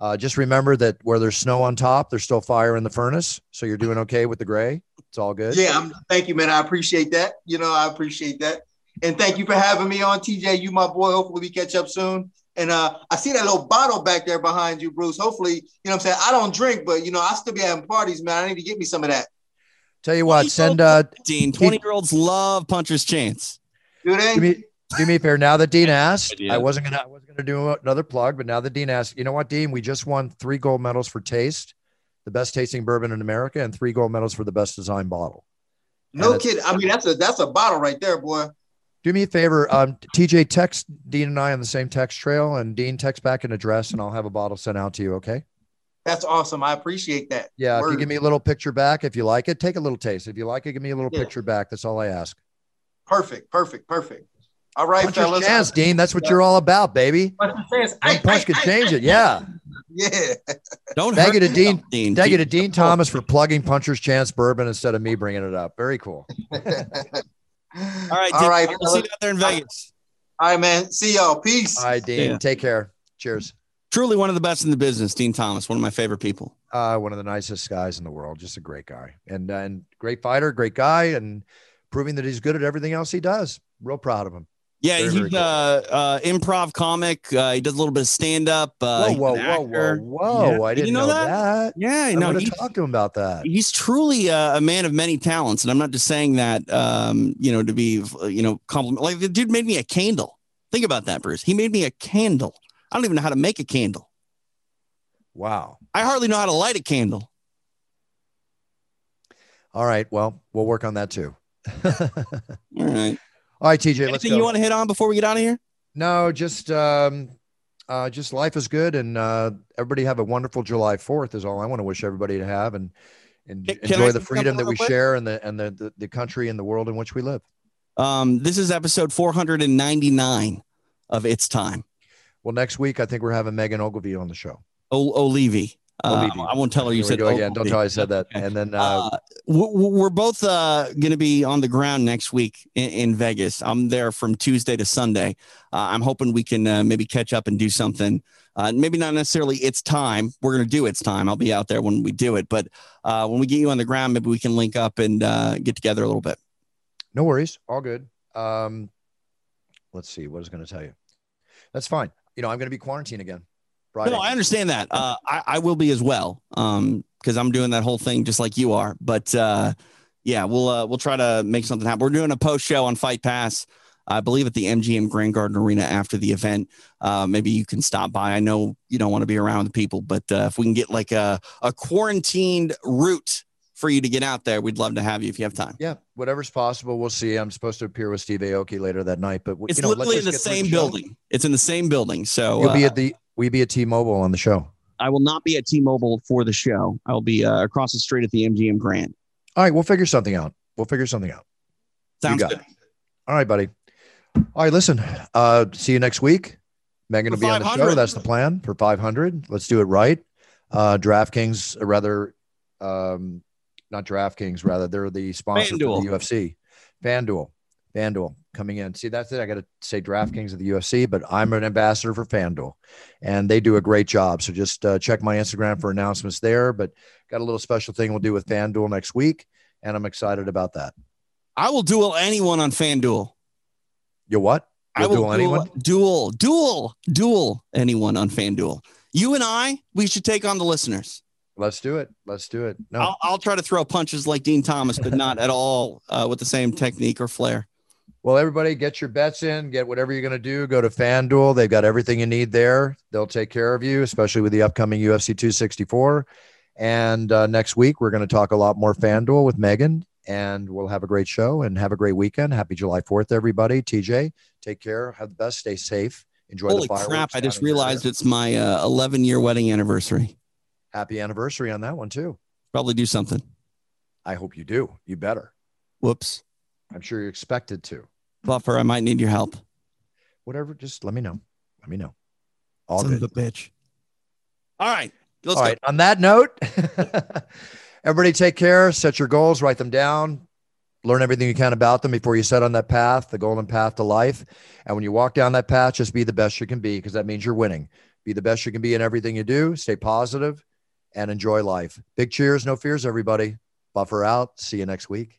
Speaker 2: Uh, just remember that where there's snow on top, there's still fire in the furnace. So you're doing okay with the gray. It's all good.
Speaker 4: Yeah, I'm, thank you, man. I appreciate that. You know, I appreciate that, and thank you for having me on, TJ. You, my boy. Hopefully, we catch up soon. And uh, I see that little bottle back there behind you, Bruce. Hopefully, you know what I'm saying? I don't drink, but you know, I still be having parties, man. I need to get me some of that.
Speaker 2: Tell you what, send uh
Speaker 3: Dean. 20 year olds love puncher's chance.
Speaker 4: Do they?
Speaker 2: do me, do me a favor. Now that Dean asked, I wasn't gonna I wasn't gonna do another plug, but now that Dean asked, you know what, Dean, we just won three gold medals for taste, the best tasting bourbon in America, and three gold medals for the best design bottle.
Speaker 4: No
Speaker 2: And
Speaker 4: kid. I mean, that's a that's a bottle right there, boy.
Speaker 2: Do me a favor, um, TJ, text Dean and I on the same text trail, and Dean text back an address, and I'll have a bottle sent out to you. Okay?
Speaker 4: That's awesome. I appreciate that.
Speaker 2: Yeah. If you give me a little picture back, if you like it, take a little taste. If you like it, give me a little
Speaker 4: Yeah.
Speaker 2: picture back. That's all I ask.
Speaker 4: perfect, perfect, perfect. All right,
Speaker 2: Puncher's
Speaker 4: fellas.
Speaker 2: chance, Dean. That's what you're all about, baby.
Speaker 4: Puncher's chance.
Speaker 2: One punch could change it. Yeah.
Speaker 4: Yeah.
Speaker 3: Don't
Speaker 2: Thank
Speaker 3: hurt
Speaker 2: you to
Speaker 3: yourself,
Speaker 2: Dean.
Speaker 3: Dean.
Speaker 2: Thank you to Dean Thomas for plugging Puncher's Chance bourbon instead of me bringing it up. Very cool.
Speaker 3: All right,
Speaker 4: All
Speaker 3: Dean.
Speaker 4: right,
Speaker 3: We'll see you out there in Vegas.
Speaker 4: All right, man. See y'all. Peace.
Speaker 2: All right, Dean.
Speaker 3: Yeah.
Speaker 2: Take care. Cheers.
Speaker 3: Truly one of the best in the business, Dean Thomas, one of my favorite people.
Speaker 2: Uh, one of the nicest guys in the world. Just a great guy and and great fighter, great guy, and proving that he's good at everything else he does. Real proud of him.
Speaker 3: Yeah,
Speaker 2: Very,
Speaker 3: he's
Speaker 2: cool.
Speaker 3: uh, uh, improv comic. Uh, he does a little bit of stand up. Uh,
Speaker 2: whoa, whoa, whoa, whoa, whoa!
Speaker 3: Yeah.
Speaker 2: I
Speaker 3: Did
Speaker 2: didn't
Speaker 3: you know
Speaker 2: know
Speaker 3: that?
Speaker 2: that.
Speaker 3: Yeah,
Speaker 2: I know. to talk to him about that.
Speaker 3: he's truly a, a man of many talents, and I'm not just saying that, um, you know, to be, you know, compliment. Like the dude made me a candle. Think about that, Bruce. He made me a candle. I don't even know how to make a candle.
Speaker 2: Wow.
Speaker 3: I hardly know how to light a candle.
Speaker 2: All right. Well, we'll work on that too. All
Speaker 3: All right.
Speaker 2: TJ. Let's
Speaker 3: Anything you want to hit on before we get out of here?
Speaker 2: No, just um, uh, just life is good, and uh, everybody have a wonderful July Fourth is all I want to wish everybody to have, and and
Speaker 3: Can- can
Speaker 2: enjoy
Speaker 3: say
Speaker 2: the freedom that we
Speaker 3: quick?
Speaker 2: share and the and the, the the country and the world in which we live.
Speaker 3: Um, this is episode 499 of It's Time.
Speaker 2: Well, next week I think we're having Megan Ogilvy on the show.
Speaker 3: O- Olivia. Uh, I won't tell her you
Speaker 2: Here
Speaker 3: said
Speaker 2: go again. Don't tell I said that. And then uh,
Speaker 3: Uh, we're both uh, going to be on the ground next week in, in Vegas. I'm there from Tuesday to Sunday. Uh, I'm hoping we can uh, maybe catch up and do something. Uh, maybe not necessarily it's time. We're going to do it's time. I'll be out there when we do it. But uh, when we get you on the ground, maybe we can link up and uh, get together a little bit.
Speaker 2: no worries, all good. Um, let's see what I was going to tell you. That's fine. You know, I'm going to be quarantined again. Friday.
Speaker 3: No, I understand that. Uh, I, I will be as well um, because I'm doing that whole thing just like you are. But uh, yeah, we'll uh, we'll try to make something happen. We're doing a post show on Fight Pass, I believe at the MGM Grand Garden Arena after the event. Uh, maybe you can stop by. I know you don't want to be around the people, but uh, if we can get like a, a quarantined route for you to get out there, we'd love to have you if you have time.
Speaker 2: yeah, whatever's possible. We'll see. I'm supposed to appear with Steve Aoki later that night, but
Speaker 3: It's
Speaker 2: you know,
Speaker 3: literally in the same building. It's in the same building. So
Speaker 2: You'll be
Speaker 3: uh,
Speaker 2: at the we be at T-Mobile on the show.
Speaker 5: I will not be at T-Mobile for the show. I will be uh, across the street at the MGM Grand.
Speaker 2: All right, we'll figure something out. We'll figure something out.
Speaker 3: sounds good.
Speaker 2: it. All right, buddy. All right, listen. Uh, see you next week. Megan
Speaker 3: For
Speaker 2: will be on the show. That's the plan for 500. Let's do it right. Uh, DraftKings, or rather, um, not DraftKings, rather, they're the sponsor
Speaker 3: FanDuel.
Speaker 2: for the UFC. FanDuel. FanDuel coming in. See, that's it. I got to say DraftKings of the UFC, but I'm an ambassador for FanDuel, and they do a great job. So just uh, check my Instagram for announcements there. But got a little special thing we'll do with FanDuel next week, and I'm excited about that.
Speaker 3: I will duel anyone on FanDuel.
Speaker 2: You what?
Speaker 3: I
Speaker 2: You'll
Speaker 3: will
Speaker 2: duel anyone?
Speaker 3: duel, duel, duel anyone on FanDuel. You and I, we should take on the listeners.
Speaker 2: Let's do it. Let's do it. No,
Speaker 3: I'll, I'll try to throw punches like Dean Thomas, but not at all uh, with the same technique or flair.
Speaker 2: Well, everybody, get your bets in. Get whatever you're going to do. Go to FanDuel. They've got everything you need there. They'll take care of you, especially with the upcoming UFC 264. And uh, next week, we're going to talk a lot more FanDuel with Megan, and we'll have a great show and have a great weekend. Happy July 4th, everybody. TJ, take care. Have the best. Stay safe. Enjoy
Speaker 3: Holy
Speaker 2: the fireworks.
Speaker 3: crap! I just realized it's my uh, 11 year wedding anniversary.
Speaker 2: happy anniversary on that one too.
Speaker 3: Probably do something.
Speaker 2: I hope you do. You better.
Speaker 3: Whoops,
Speaker 2: I'm sure you're expected to.
Speaker 3: Buffer. I might need your help.
Speaker 2: Whatever. Just let me know. Let me know. All
Speaker 3: Son
Speaker 2: good.
Speaker 3: of a bitch. All right, let's
Speaker 2: All
Speaker 3: go.
Speaker 2: right. On that note, Everybody take care, set your goals, write them down, learn everything you can about them before you set on that path, the golden path to life. And when you walk down that path, just be the best you can be because that means you're winning. Be the best you can be in everything you do, stay positive, and enjoy life. Big cheers, no fears, everybody. Buffer out. See you next week.